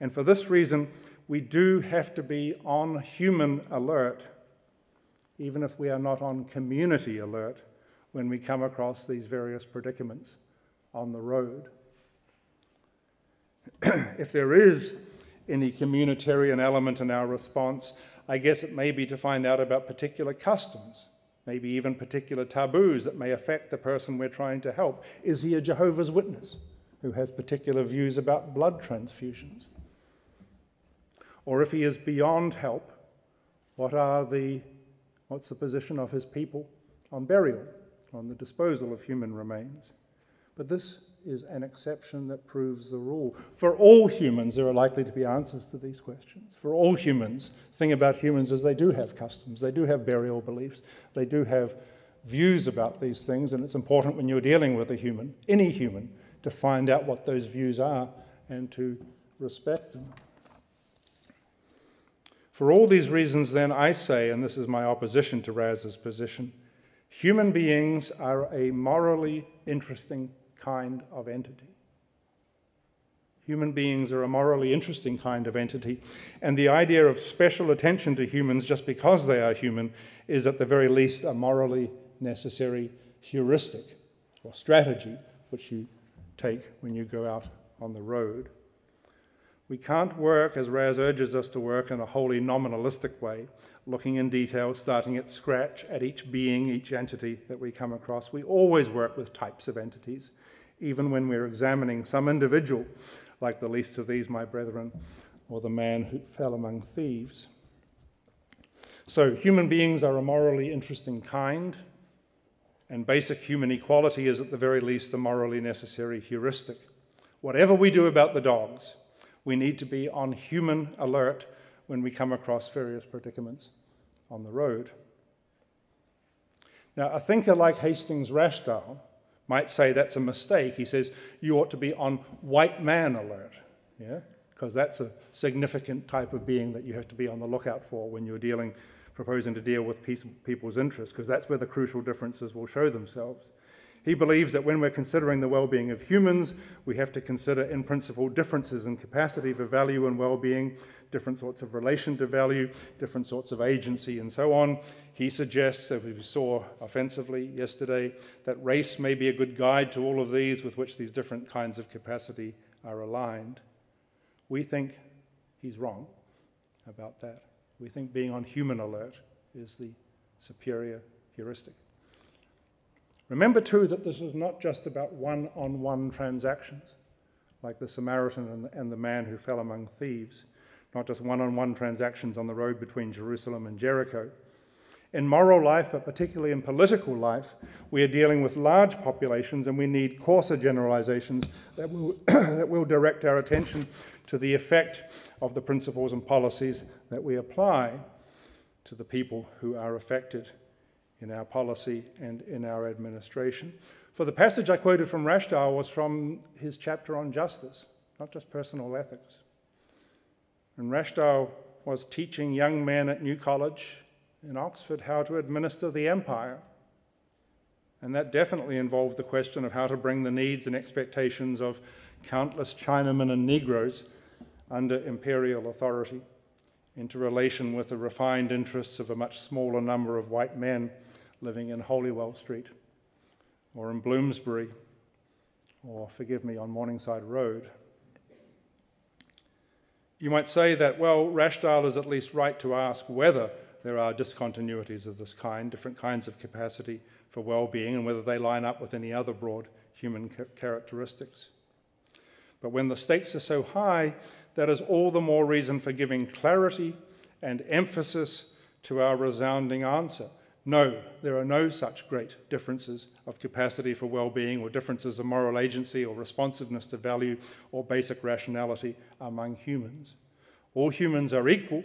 And for this reason, we do have to be on human alert, even if we are not on community alert when we come across these various predicaments on the road. if there is any communitarian element in our response, I guess it may be to find out about particular customs, maybe even particular taboos that may affect the person we're trying to help. Is he a Jehovah's Witness? who has particular views about blood transfusions? Or if he is beyond help, what are the, what's the position of his people on burial, on the disposal of human remains? But this is an exception that proves the rule. For all humans, there are likely to be answers to these questions. For all humans, the thing about humans is they do have customs, they do have burial beliefs, they do have views about these things, and it's important when you're dealing with a human, any human, to find out what those views are and to respect them. For all these reasons, then, I say, and this is my opposition to Raz's position, human beings are a morally interesting kind of entity. Human beings are a morally interesting kind of entity, and the idea of special attention to humans just because they are human is at the very least a morally necessary heuristic or strategy which you take when you go out on the road. We can't work, as Raz urges us to work, in a wholly nominalistic way, looking in detail, starting at scratch at each being, each entity that we come across. We always work with types of entities, even when we're examining some individual, like the least of these, my brethren, or the man who fell among thieves. So, human beings are a morally interesting kind, and basic human equality is at the very least a morally necessary heuristic. Whatever we do about the dogs, we need to be on human alert when we come across various predicaments on the road. Now, a thinker like Hastings Rashdall might say that's a mistake. He says you ought to be on white man alert, yeah, because that's a significant type of being that you have to be on the lookout for when you're dealing proposing to deal with peace, people's interests, because that's where the crucial differences will show themselves. He believes that when we're considering the well being of humans, we have to consider, in principle, differences in capacity for value and well being, different sorts of relation to value, different sorts of agency, and so on. He suggests, as we saw offensively yesterday, that race may be a good guide to all of these with which these different kinds of capacity are aligned. We think he's wrong about that. We think being on human alert is the superior heuristic. Remember, too, that this is not just about one on one transactions, like the Samaritan and the, and the man who fell among thieves, not just one on one transactions on the road between Jerusalem and Jericho. In moral life, but particularly in political life, we are dealing with large populations and we need coarser generalizations that will, that will direct our attention to the effect of the principles and policies that we apply to the people who are affected in our policy and in our administration. For the passage I quoted from Rashdall was from his chapter on justice, not just personal ethics. And Rashdall was teaching young men at New College in Oxford how to administer the empire. And that definitely involved the question of how to bring the needs and expectations of countless Chinamen and Negroes under imperial authority into relation with the refined interests of a much smaller number of white men living in Holywell Street or in Bloomsbury or, forgive me, on Morningside Road. You might say that, well, Rashdall is at least right to ask whether there are discontinuities of this kind, different kinds of capacity for well being, and whether they line up with any other broad human characteristics. But when the stakes are so high, that is all the more reason for giving clarity and emphasis to our resounding answer. No, there are no such great differences of capacity for well being or differences of moral agency or responsiveness to value or basic rationality among humans. All humans are equal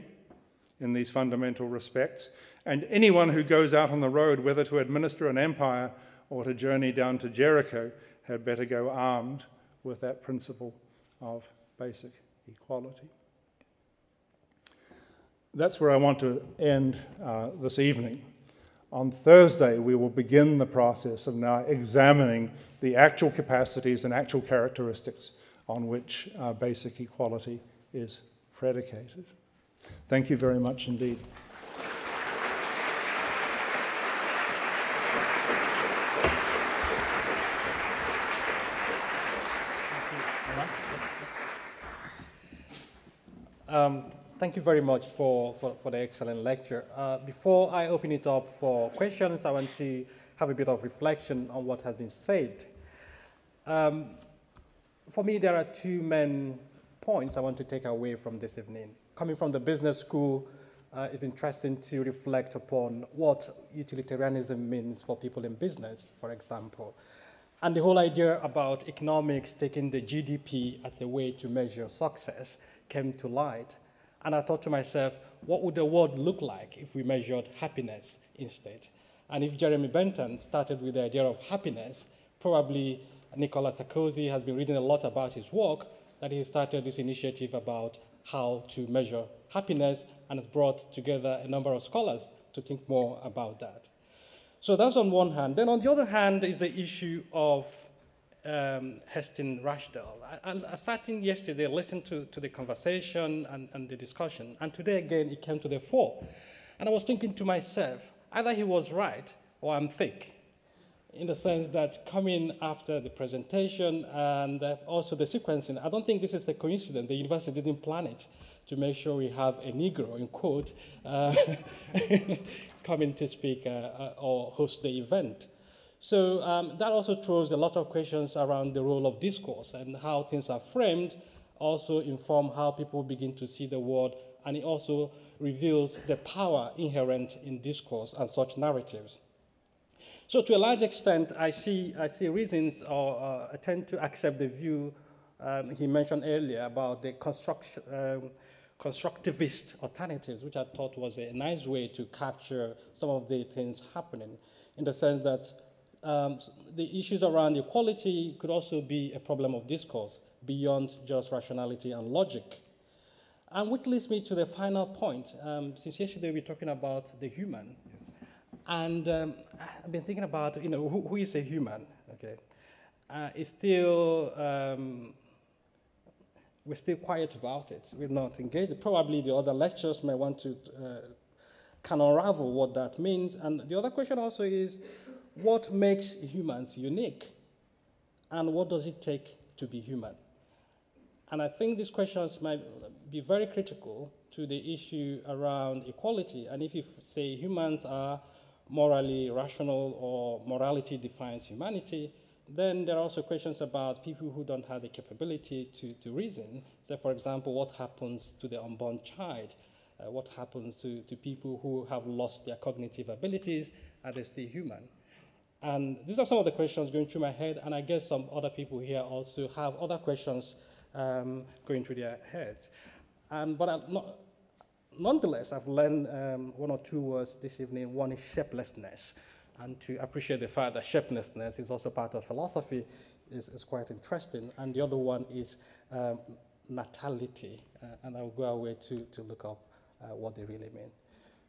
in these fundamental respects, and anyone who goes out on the road, whether to administer an empire or to journey down to Jericho, had better go armed with that principle of basic equality. That's where I want to end uh, this evening. On Thursday, we will begin the process of now examining the actual capacities and actual characteristics on which uh, basic equality is predicated. Thank you very much indeed. Um, thank you very much for, for, for the excellent lecture. Uh, before I open it up for questions, I want to have a bit of reflection on what has been said. Um, for me, there are two main points I want to take away from this evening. Coming from the business school, uh, it's been interesting to reflect upon what utilitarianism means for people in business, for example. And the whole idea about economics taking the GDP as a way to measure success came to light. And I thought to myself, what would the world look like if we measured happiness instead? And if Jeremy Bentham started with the idea of happiness, probably Nicolas Sarkozy has been reading a lot about his work, that he started this initiative about how to measure happiness and has brought together a number of scholars to think more about that. So that's on one hand. Then on the other hand is the issue of um, Heston Rashdall. I, I sat in yesterday, listened to, to the conversation and, and the discussion, and today again it came to the fore. And I was thinking to myself, either he was right or I'm thick in the sense that coming after the presentation and uh, also the sequencing, I don't think this is a coincidence. The university didn't plan it to make sure we have a Negro, in quote, uh, coming to speak uh, uh, or host the event. So um, that also throws a lot of questions around the role of discourse and how things are framed also inform how people begin to see the world, and it also reveals the power inherent in discourse and such narratives. So to a large extent, I see, I see reasons or uh, I tend to accept the view um, he mentioned earlier about the construct, um, constructivist alternatives, which I thought was a nice way to capture some of the things happening in the sense that um, the issues around equality could also be a problem of discourse beyond just rationality and logic. And which leads me to the final point. Um, since yesterday we're talking about the human, and um, I've been thinking about, you know, who, who is a human, okay? Uh, it's still, um, we're still quiet about it. We're not engaged. Probably the other lecturers may want to uh, can unravel what that means. And the other question also is, what makes humans unique? And what does it take to be human? And I think these questions might be very critical to the issue around equality. And if you say humans are morally rational or morality defines humanity, then there are also questions about people who don't have the capability to, to reason. So, for example, what happens to the unborn child? Uh, what happens to, to people who have lost their cognitive abilities? Are they still human? And these are some of the questions going through my head, and I guess some other people here also have other questions um, going through their heads. Um, but I'm not, nonetheless, I've learned um, one or two words this evening. One is shapelessness. And to appreciate the fact that shapelessness is also part of philosophy is, is quite interesting. And the other one is um, natality. Uh, and I'll go away to, to look up uh, what they really mean.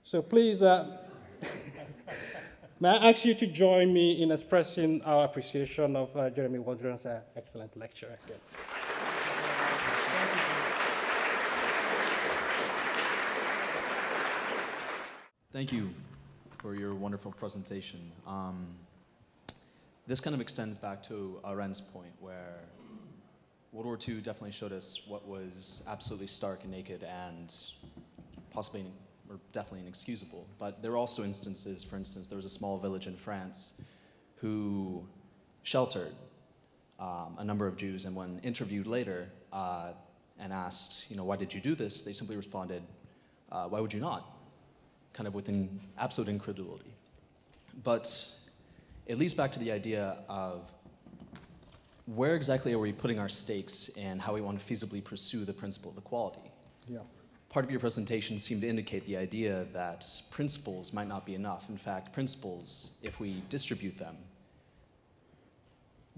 So please, uh, may I ask you to join me in expressing our appreciation of uh, Jeremy Waldron's uh, excellent lecture again. Thank you for your wonderful presentation. Um, this kind of extends back to Arendt's point where World War II definitely showed us what was absolutely stark and naked and possibly or definitely inexcusable. But there are also instances, for instance, there was a small village in France who sheltered um, a number of Jews, and when interviewed later uh, and asked, you know, why did you do this, they simply responded, uh, why would you not? kind of with an absolute incredulity. But it leads back to the idea of where exactly are we putting our stakes and how we want to feasibly pursue the principle of equality. Yeah. Part of your presentation seemed to indicate the idea that principles might not be enough. In fact, principles, if we distribute them,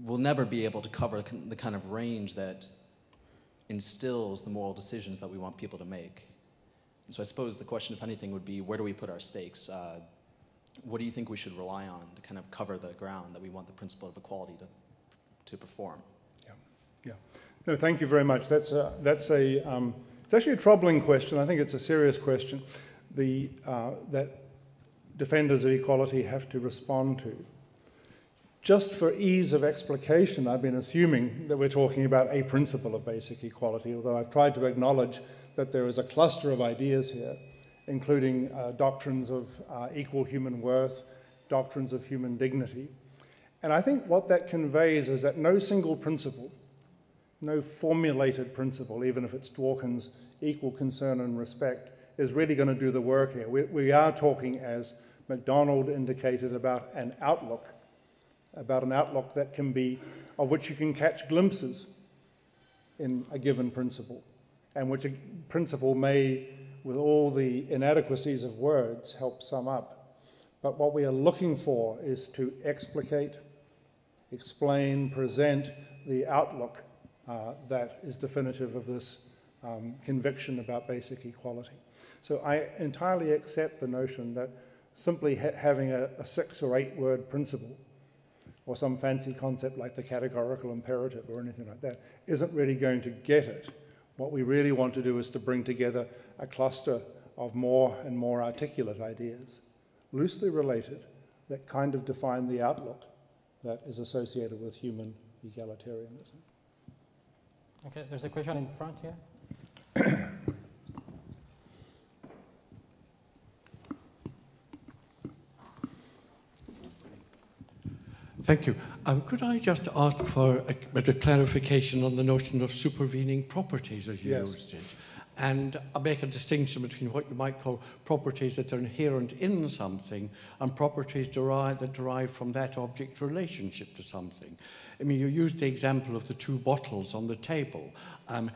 will never be able to cover the kind of range that instills the moral decisions that we want people to make. And so I suppose the question, if anything, would be where do we put our stakes? Uh, what do you think we should rely on to kind of cover the ground that we want the principle of equality to, to perform? Yeah, yeah. No, thank you very much. That's a, that's a, um, it's actually a troubling question. I think it's a serious question the, uh, that defenders of equality have to respond to. Just for ease of explication, I've been assuming that we're talking about a principle of basic equality, although I've tried to acknowledge that there is a cluster of ideas here, including uh, doctrines of uh, equal human worth, doctrines of human dignity. And I think what that conveys is that no single principle no formulated principle, even if it's Dworkin's equal concern and respect, is really going to do the work here. We, we are talking, as MacDonald indicated, about an outlook, about an outlook that can be, of which you can catch glimpses in a given principle, and which a principle may, with all the inadequacies of words, help sum up. But what we are looking for is to explicate, explain, present the outlook uh, that is definitive of this um, conviction about basic equality. So I entirely accept the notion that simply ha having a, a six or eight word principle or some fancy concept like the categorical imperative or anything like that isn't really going to get it. What we really want to do is to bring together a cluster of more and more articulate ideas, loosely related, that kind of define the outlook that is associated with human egalitarianism. Okay, there's a question in front here. Thank you. Um, could I just ask for a bit of clarification on the notion of supervening properties as you Yes. used it? And I make a distinction between what you might call properties that are inherent in something and properties derived, that derive from that object's relationship to something. I mean, you used the example of the two bottles on the table. Um,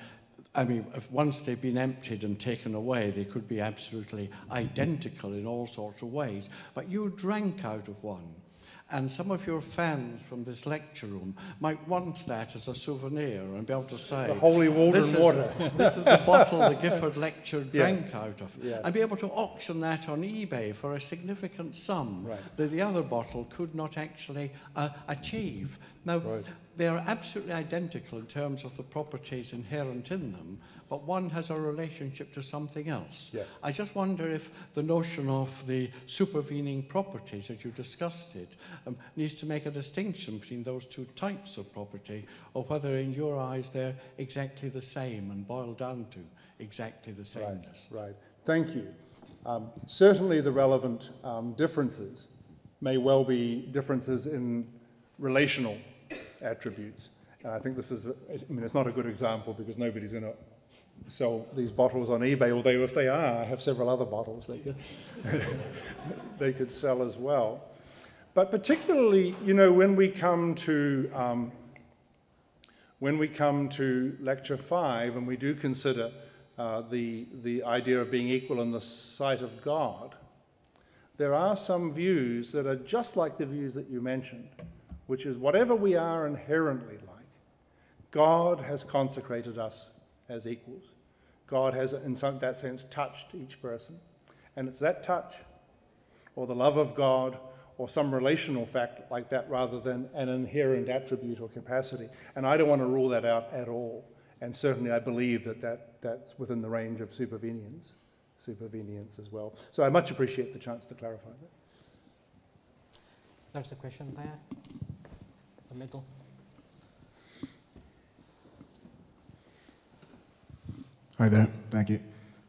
I mean, if once they've been emptied and taken away, they could be absolutely identical in all sorts of ways. But you drank out of one. And some of your fans from this lecture room might want that as a souvenir and be able to say, The holy water this is, water. this is the bottle the Gifford lecture drank out of. Yeah. And be able to auction that on eBay for a significant sum Right. that the other bottle could not actually uh, achieve. Now, Right. They are absolutely identical in terms of the properties inherent in them, but one has a relationship to something else. Yes. I just wonder if the notion of the supervening properties, as you discussed it, um, needs to make a distinction between those two types of property, or whether in your eyes they're exactly the same and boil down to exactly the Right, right. Thank you. Um, certainly, the relevant um, differences may well be differences in relational attributes. And I think this is, I mean, it's not a good example because nobody's going to sell these bottles on eBay, although if they are, I have several other bottles they could, they could sell as well. But particularly, you know, when we come to um, when we come to lecture five and we do consider uh, the, the idea of being equal in the sight of God, there are some views that are just like the views that you mentioned, which is whatever we are inherently like, God has consecrated us as equals. God has, in some, that sense, touched each person. And it's that touch, or the love of God, or some relational fact like that, rather than an inherent attribute or capacity. And I don't want to rule that out at all. And certainly I believe that, that that's within the range of supervenience, supervenience as well. So I much appreciate the chance to clarify that. There's a question there. The middle. Hi there, thank you.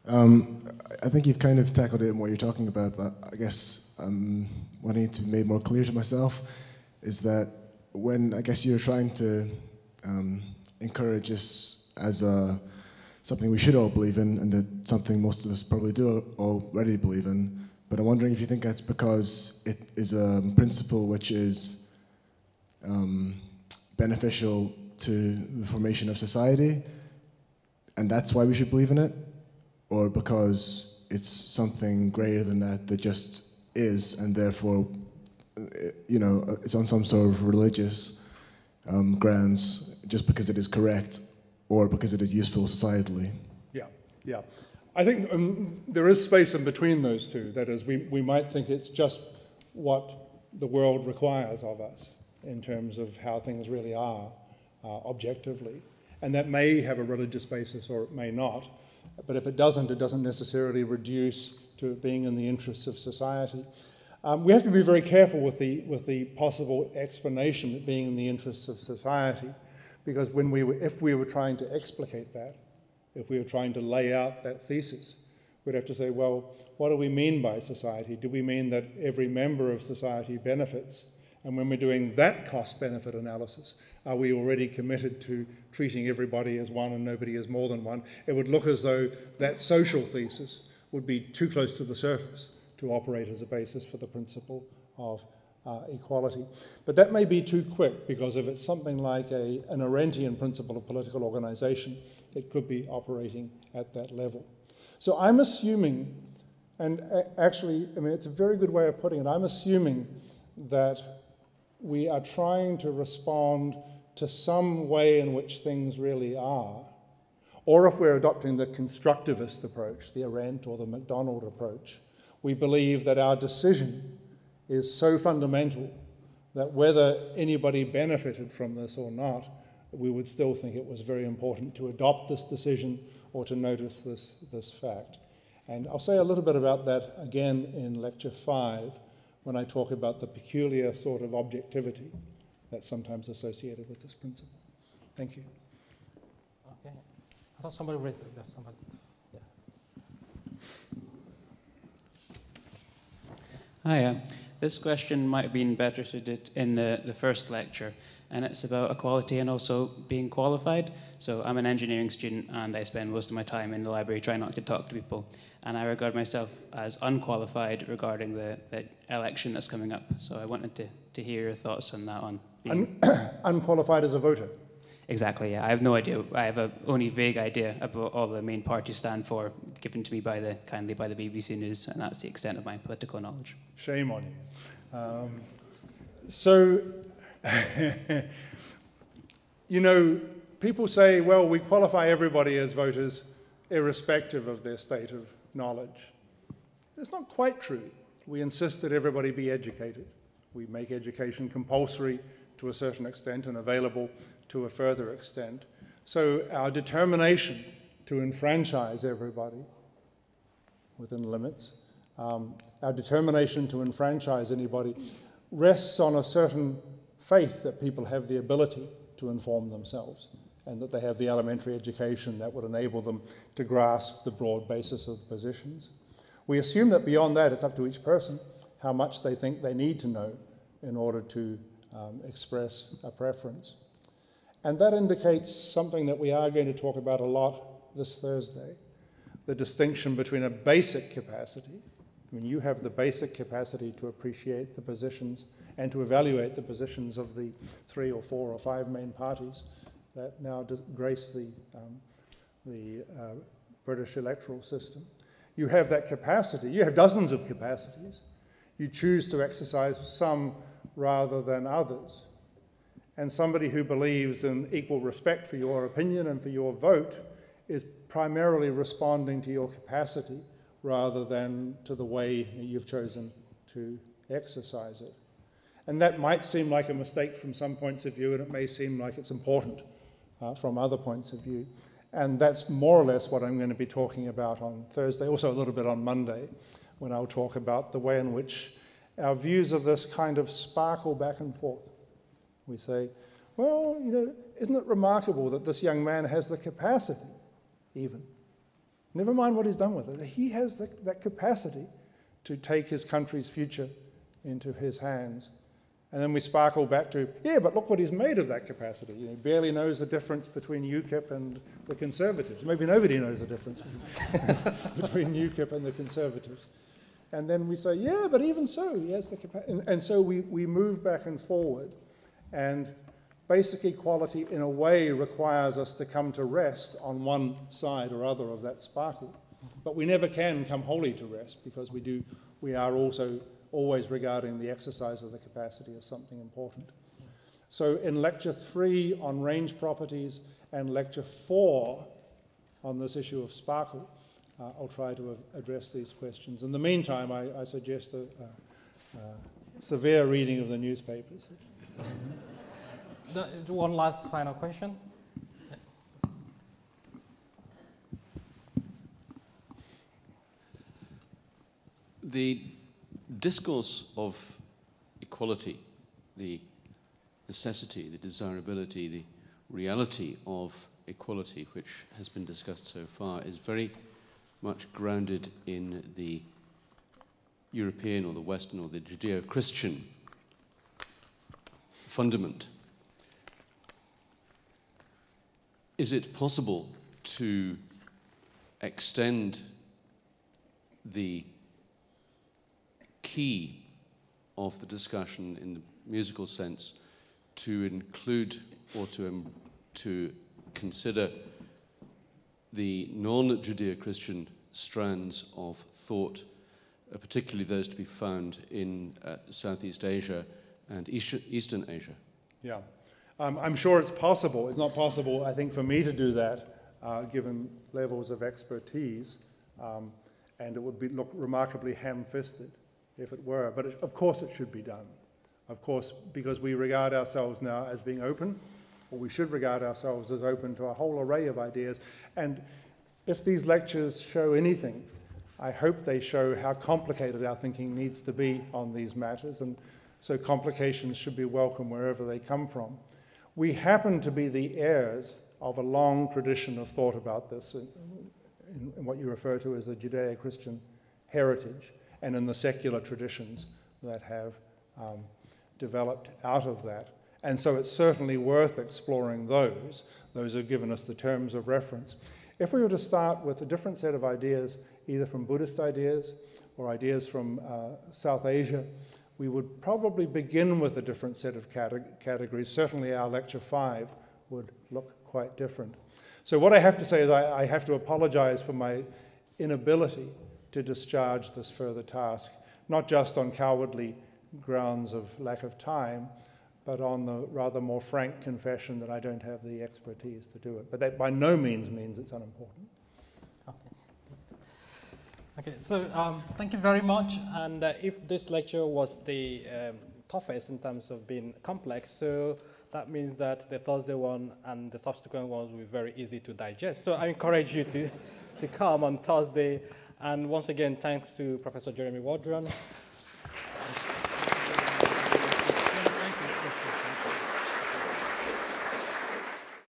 Um, I think you've kind of tackled it in what you're talking about, but I guess um, what I need to be made more clear to myself is that when I guess you're trying to um, encourage us as a, something we should all believe in, and that something most of us probably do already believe in, but I'm wondering if you think that's because it is a principle which is um, beneficial to the formation of society, and that's why we should believe in it, or because it's something greater than that that just is, and therefore, uh, you know, it's on some sort of religious um, grounds, just because it is correct, or because it is useful societally. Yeah, yeah. I think um, there is space in between those two. That is, we, we might think it's just what the world requires of us in terms of how things really are uh, objectively. And that may have a religious basis or it may not. But if it doesn't, it doesn't necessarily reduce to being in the interests of society. Um, we have to be very careful with the, with the possible explanation that being in the interests of society, because when we were, if we were trying to explicate that, if we were trying to lay out that thesis, we'd have to say, well, what do we mean by society? Do we mean that every member of society benefits And when we're doing that cost benefit analysis, are we already committed to treating everybody as one and nobody as more than one? It would look as though that social thesis would be too close to the surface to operate as a basis for the principle of uh, equality. But that may be too quick because if it's something like a, an Arendtian principle of political organization, it could be operating at that level. So I'm assuming, and actually, I mean, it's a very good way of putting it, I'm assuming that we are trying to respond to some way in which things really are, or if we're adopting the constructivist approach, the Arendt or the MacDonald approach, we believe that our decision is so fundamental that whether anybody benefited from this or not, we would still think it was very important to adopt this decision or to notice this, this fact. And I'll say a little bit about that again in lecture five when I talk about the peculiar sort of objectivity that's sometimes associated with this principle. Thank you. Okay. I thought somebody raised it. Yes, somebody. Yeah. Hi. This question might have been better suited in the, the first lecture, and it's about equality and also being qualified. So I'm an engineering student, and I spend most of my time in the library trying not to talk to people. And I regard myself as unqualified regarding the, the election that's coming up. So I wanted to, to hear your thoughts on that. one. being Un- unqualified as a voter. Exactly, yeah. I have no idea. I have a only vague idea about all the main parties stand for, given to me by the kindly by the BBC News, and that's the extent of my political knowledge. Shame on you. Um, so, you know, people say, well, we qualify everybody as voters irrespective of their state of knowledge. It's not quite true. We insist that everybody be educated. We make education compulsory to a certain extent and available to a further extent. So our determination to enfranchise everybody within limits, um, our determination to enfranchise anybody rests on a certain faith that people have the ability to inform themselves and that they have the elementary education that would enable them to grasp the broad basis of the positions. We assume that beyond that, it's up to each person how much they think they need to know in order to um, express a preference. And that indicates something that we are going to talk about a lot this Thursday the distinction between a basic capacity. I mean, you have the basic capacity to appreciate the positions and to evaluate the positions of the three or four or five main parties that now grace the, um, the uh, British electoral system. You have that capacity, you have dozens of capacities. You choose to exercise some rather than others and somebody who believes in equal respect for your opinion and for your vote is primarily responding to your capacity rather than to the way you've chosen to exercise it. And that might seem like a mistake from some points of view, and it may seem like it's important uh, from other points of view. And that's more or less what I'm going to be talking about on Thursday, also a little bit on Monday, when I'll talk about the way in which our views of this kind of sparkle back and forth. We say, well, you know, isn't it remarkable that this young man has the capacity, even? Never mind what he's done with it. He has the, that capacity to take his country's future into his hands. And then we sparkle back to, yeah, but look what he's made of that capacity. You know, he barely knows the difference between UKIP and the Conservatives. Maybe nobody knows the difference between UKIP and the Conservatives. And then we say, yeah, but even so, he has the capacity. And, and so we, we move back and forward. And basic equality, in a way, requires us to come to rest on one side or other of that sparkle. But we never can come wholly to rest because we, do, we are also always regarding the exercise of the capacity as something important. So in lecture three on range properties and lecture four on this issue of sparkle, uh, I'll try to address these questions. In the meantime, I, I suggest a, a, a severe reading of the newspapers. The, one last final question. The discourse of equality, the necessity, the desirability, the reality of equality, which has been discussed so far, is very much grounded in the European or the Western or the Judeo Christian fundament. Is it possible to extend the key of the discussion in the musical sense to include or to, um, to consider the non Judeo Christian strands of thought, uh, particularly those to be found in uh, Southeast Asia and East- Eastern Asia? Yeah. Um, I'm sure it's possible. It's not possible, I think, for me to do that, uh, given levels of expertise, um, and it would be, look remarkably ham-fisted if it were. But it, of course it should be done. Of course, because we regard ourselves now as being open, or we should regard ourselves as open to a whole array of ideas. And if these lectures show anything, I hope they show how complicated our thinking needs to be on these matters, and so complications should be welcome wherever they come from. We happen to be the heirs of a long tradition of thought about this, in, in what you refer to as the Judeo Christian heritage, and in the secular traditions that have um, developed out of that. And so it's certainly worth exploring those. Those have given us the terms of reference. If we were to start with a different set of ideas, either from Buddhist ideas or ideas from uh, South Asia, we would probably begin with a different set of categories. Certainly, our lecture five would look quite different. So, what I have to say is, I, I have to apologize for my inability to discharge this further task, not just on cowardly grounds of lack of time, but on the rather more frank confession that I don't have the expertise to do it. But that by no means means it's unimportant. Okay, so um, thank you very much. And uh, if this lecture was the um, toughest in terms of being complex, so that means that the Thursday one and the subsequent ones will be very easy to digest. So I encourage you to, to come on Thursday. And once again, thanks to Professor Jeremy Waldron.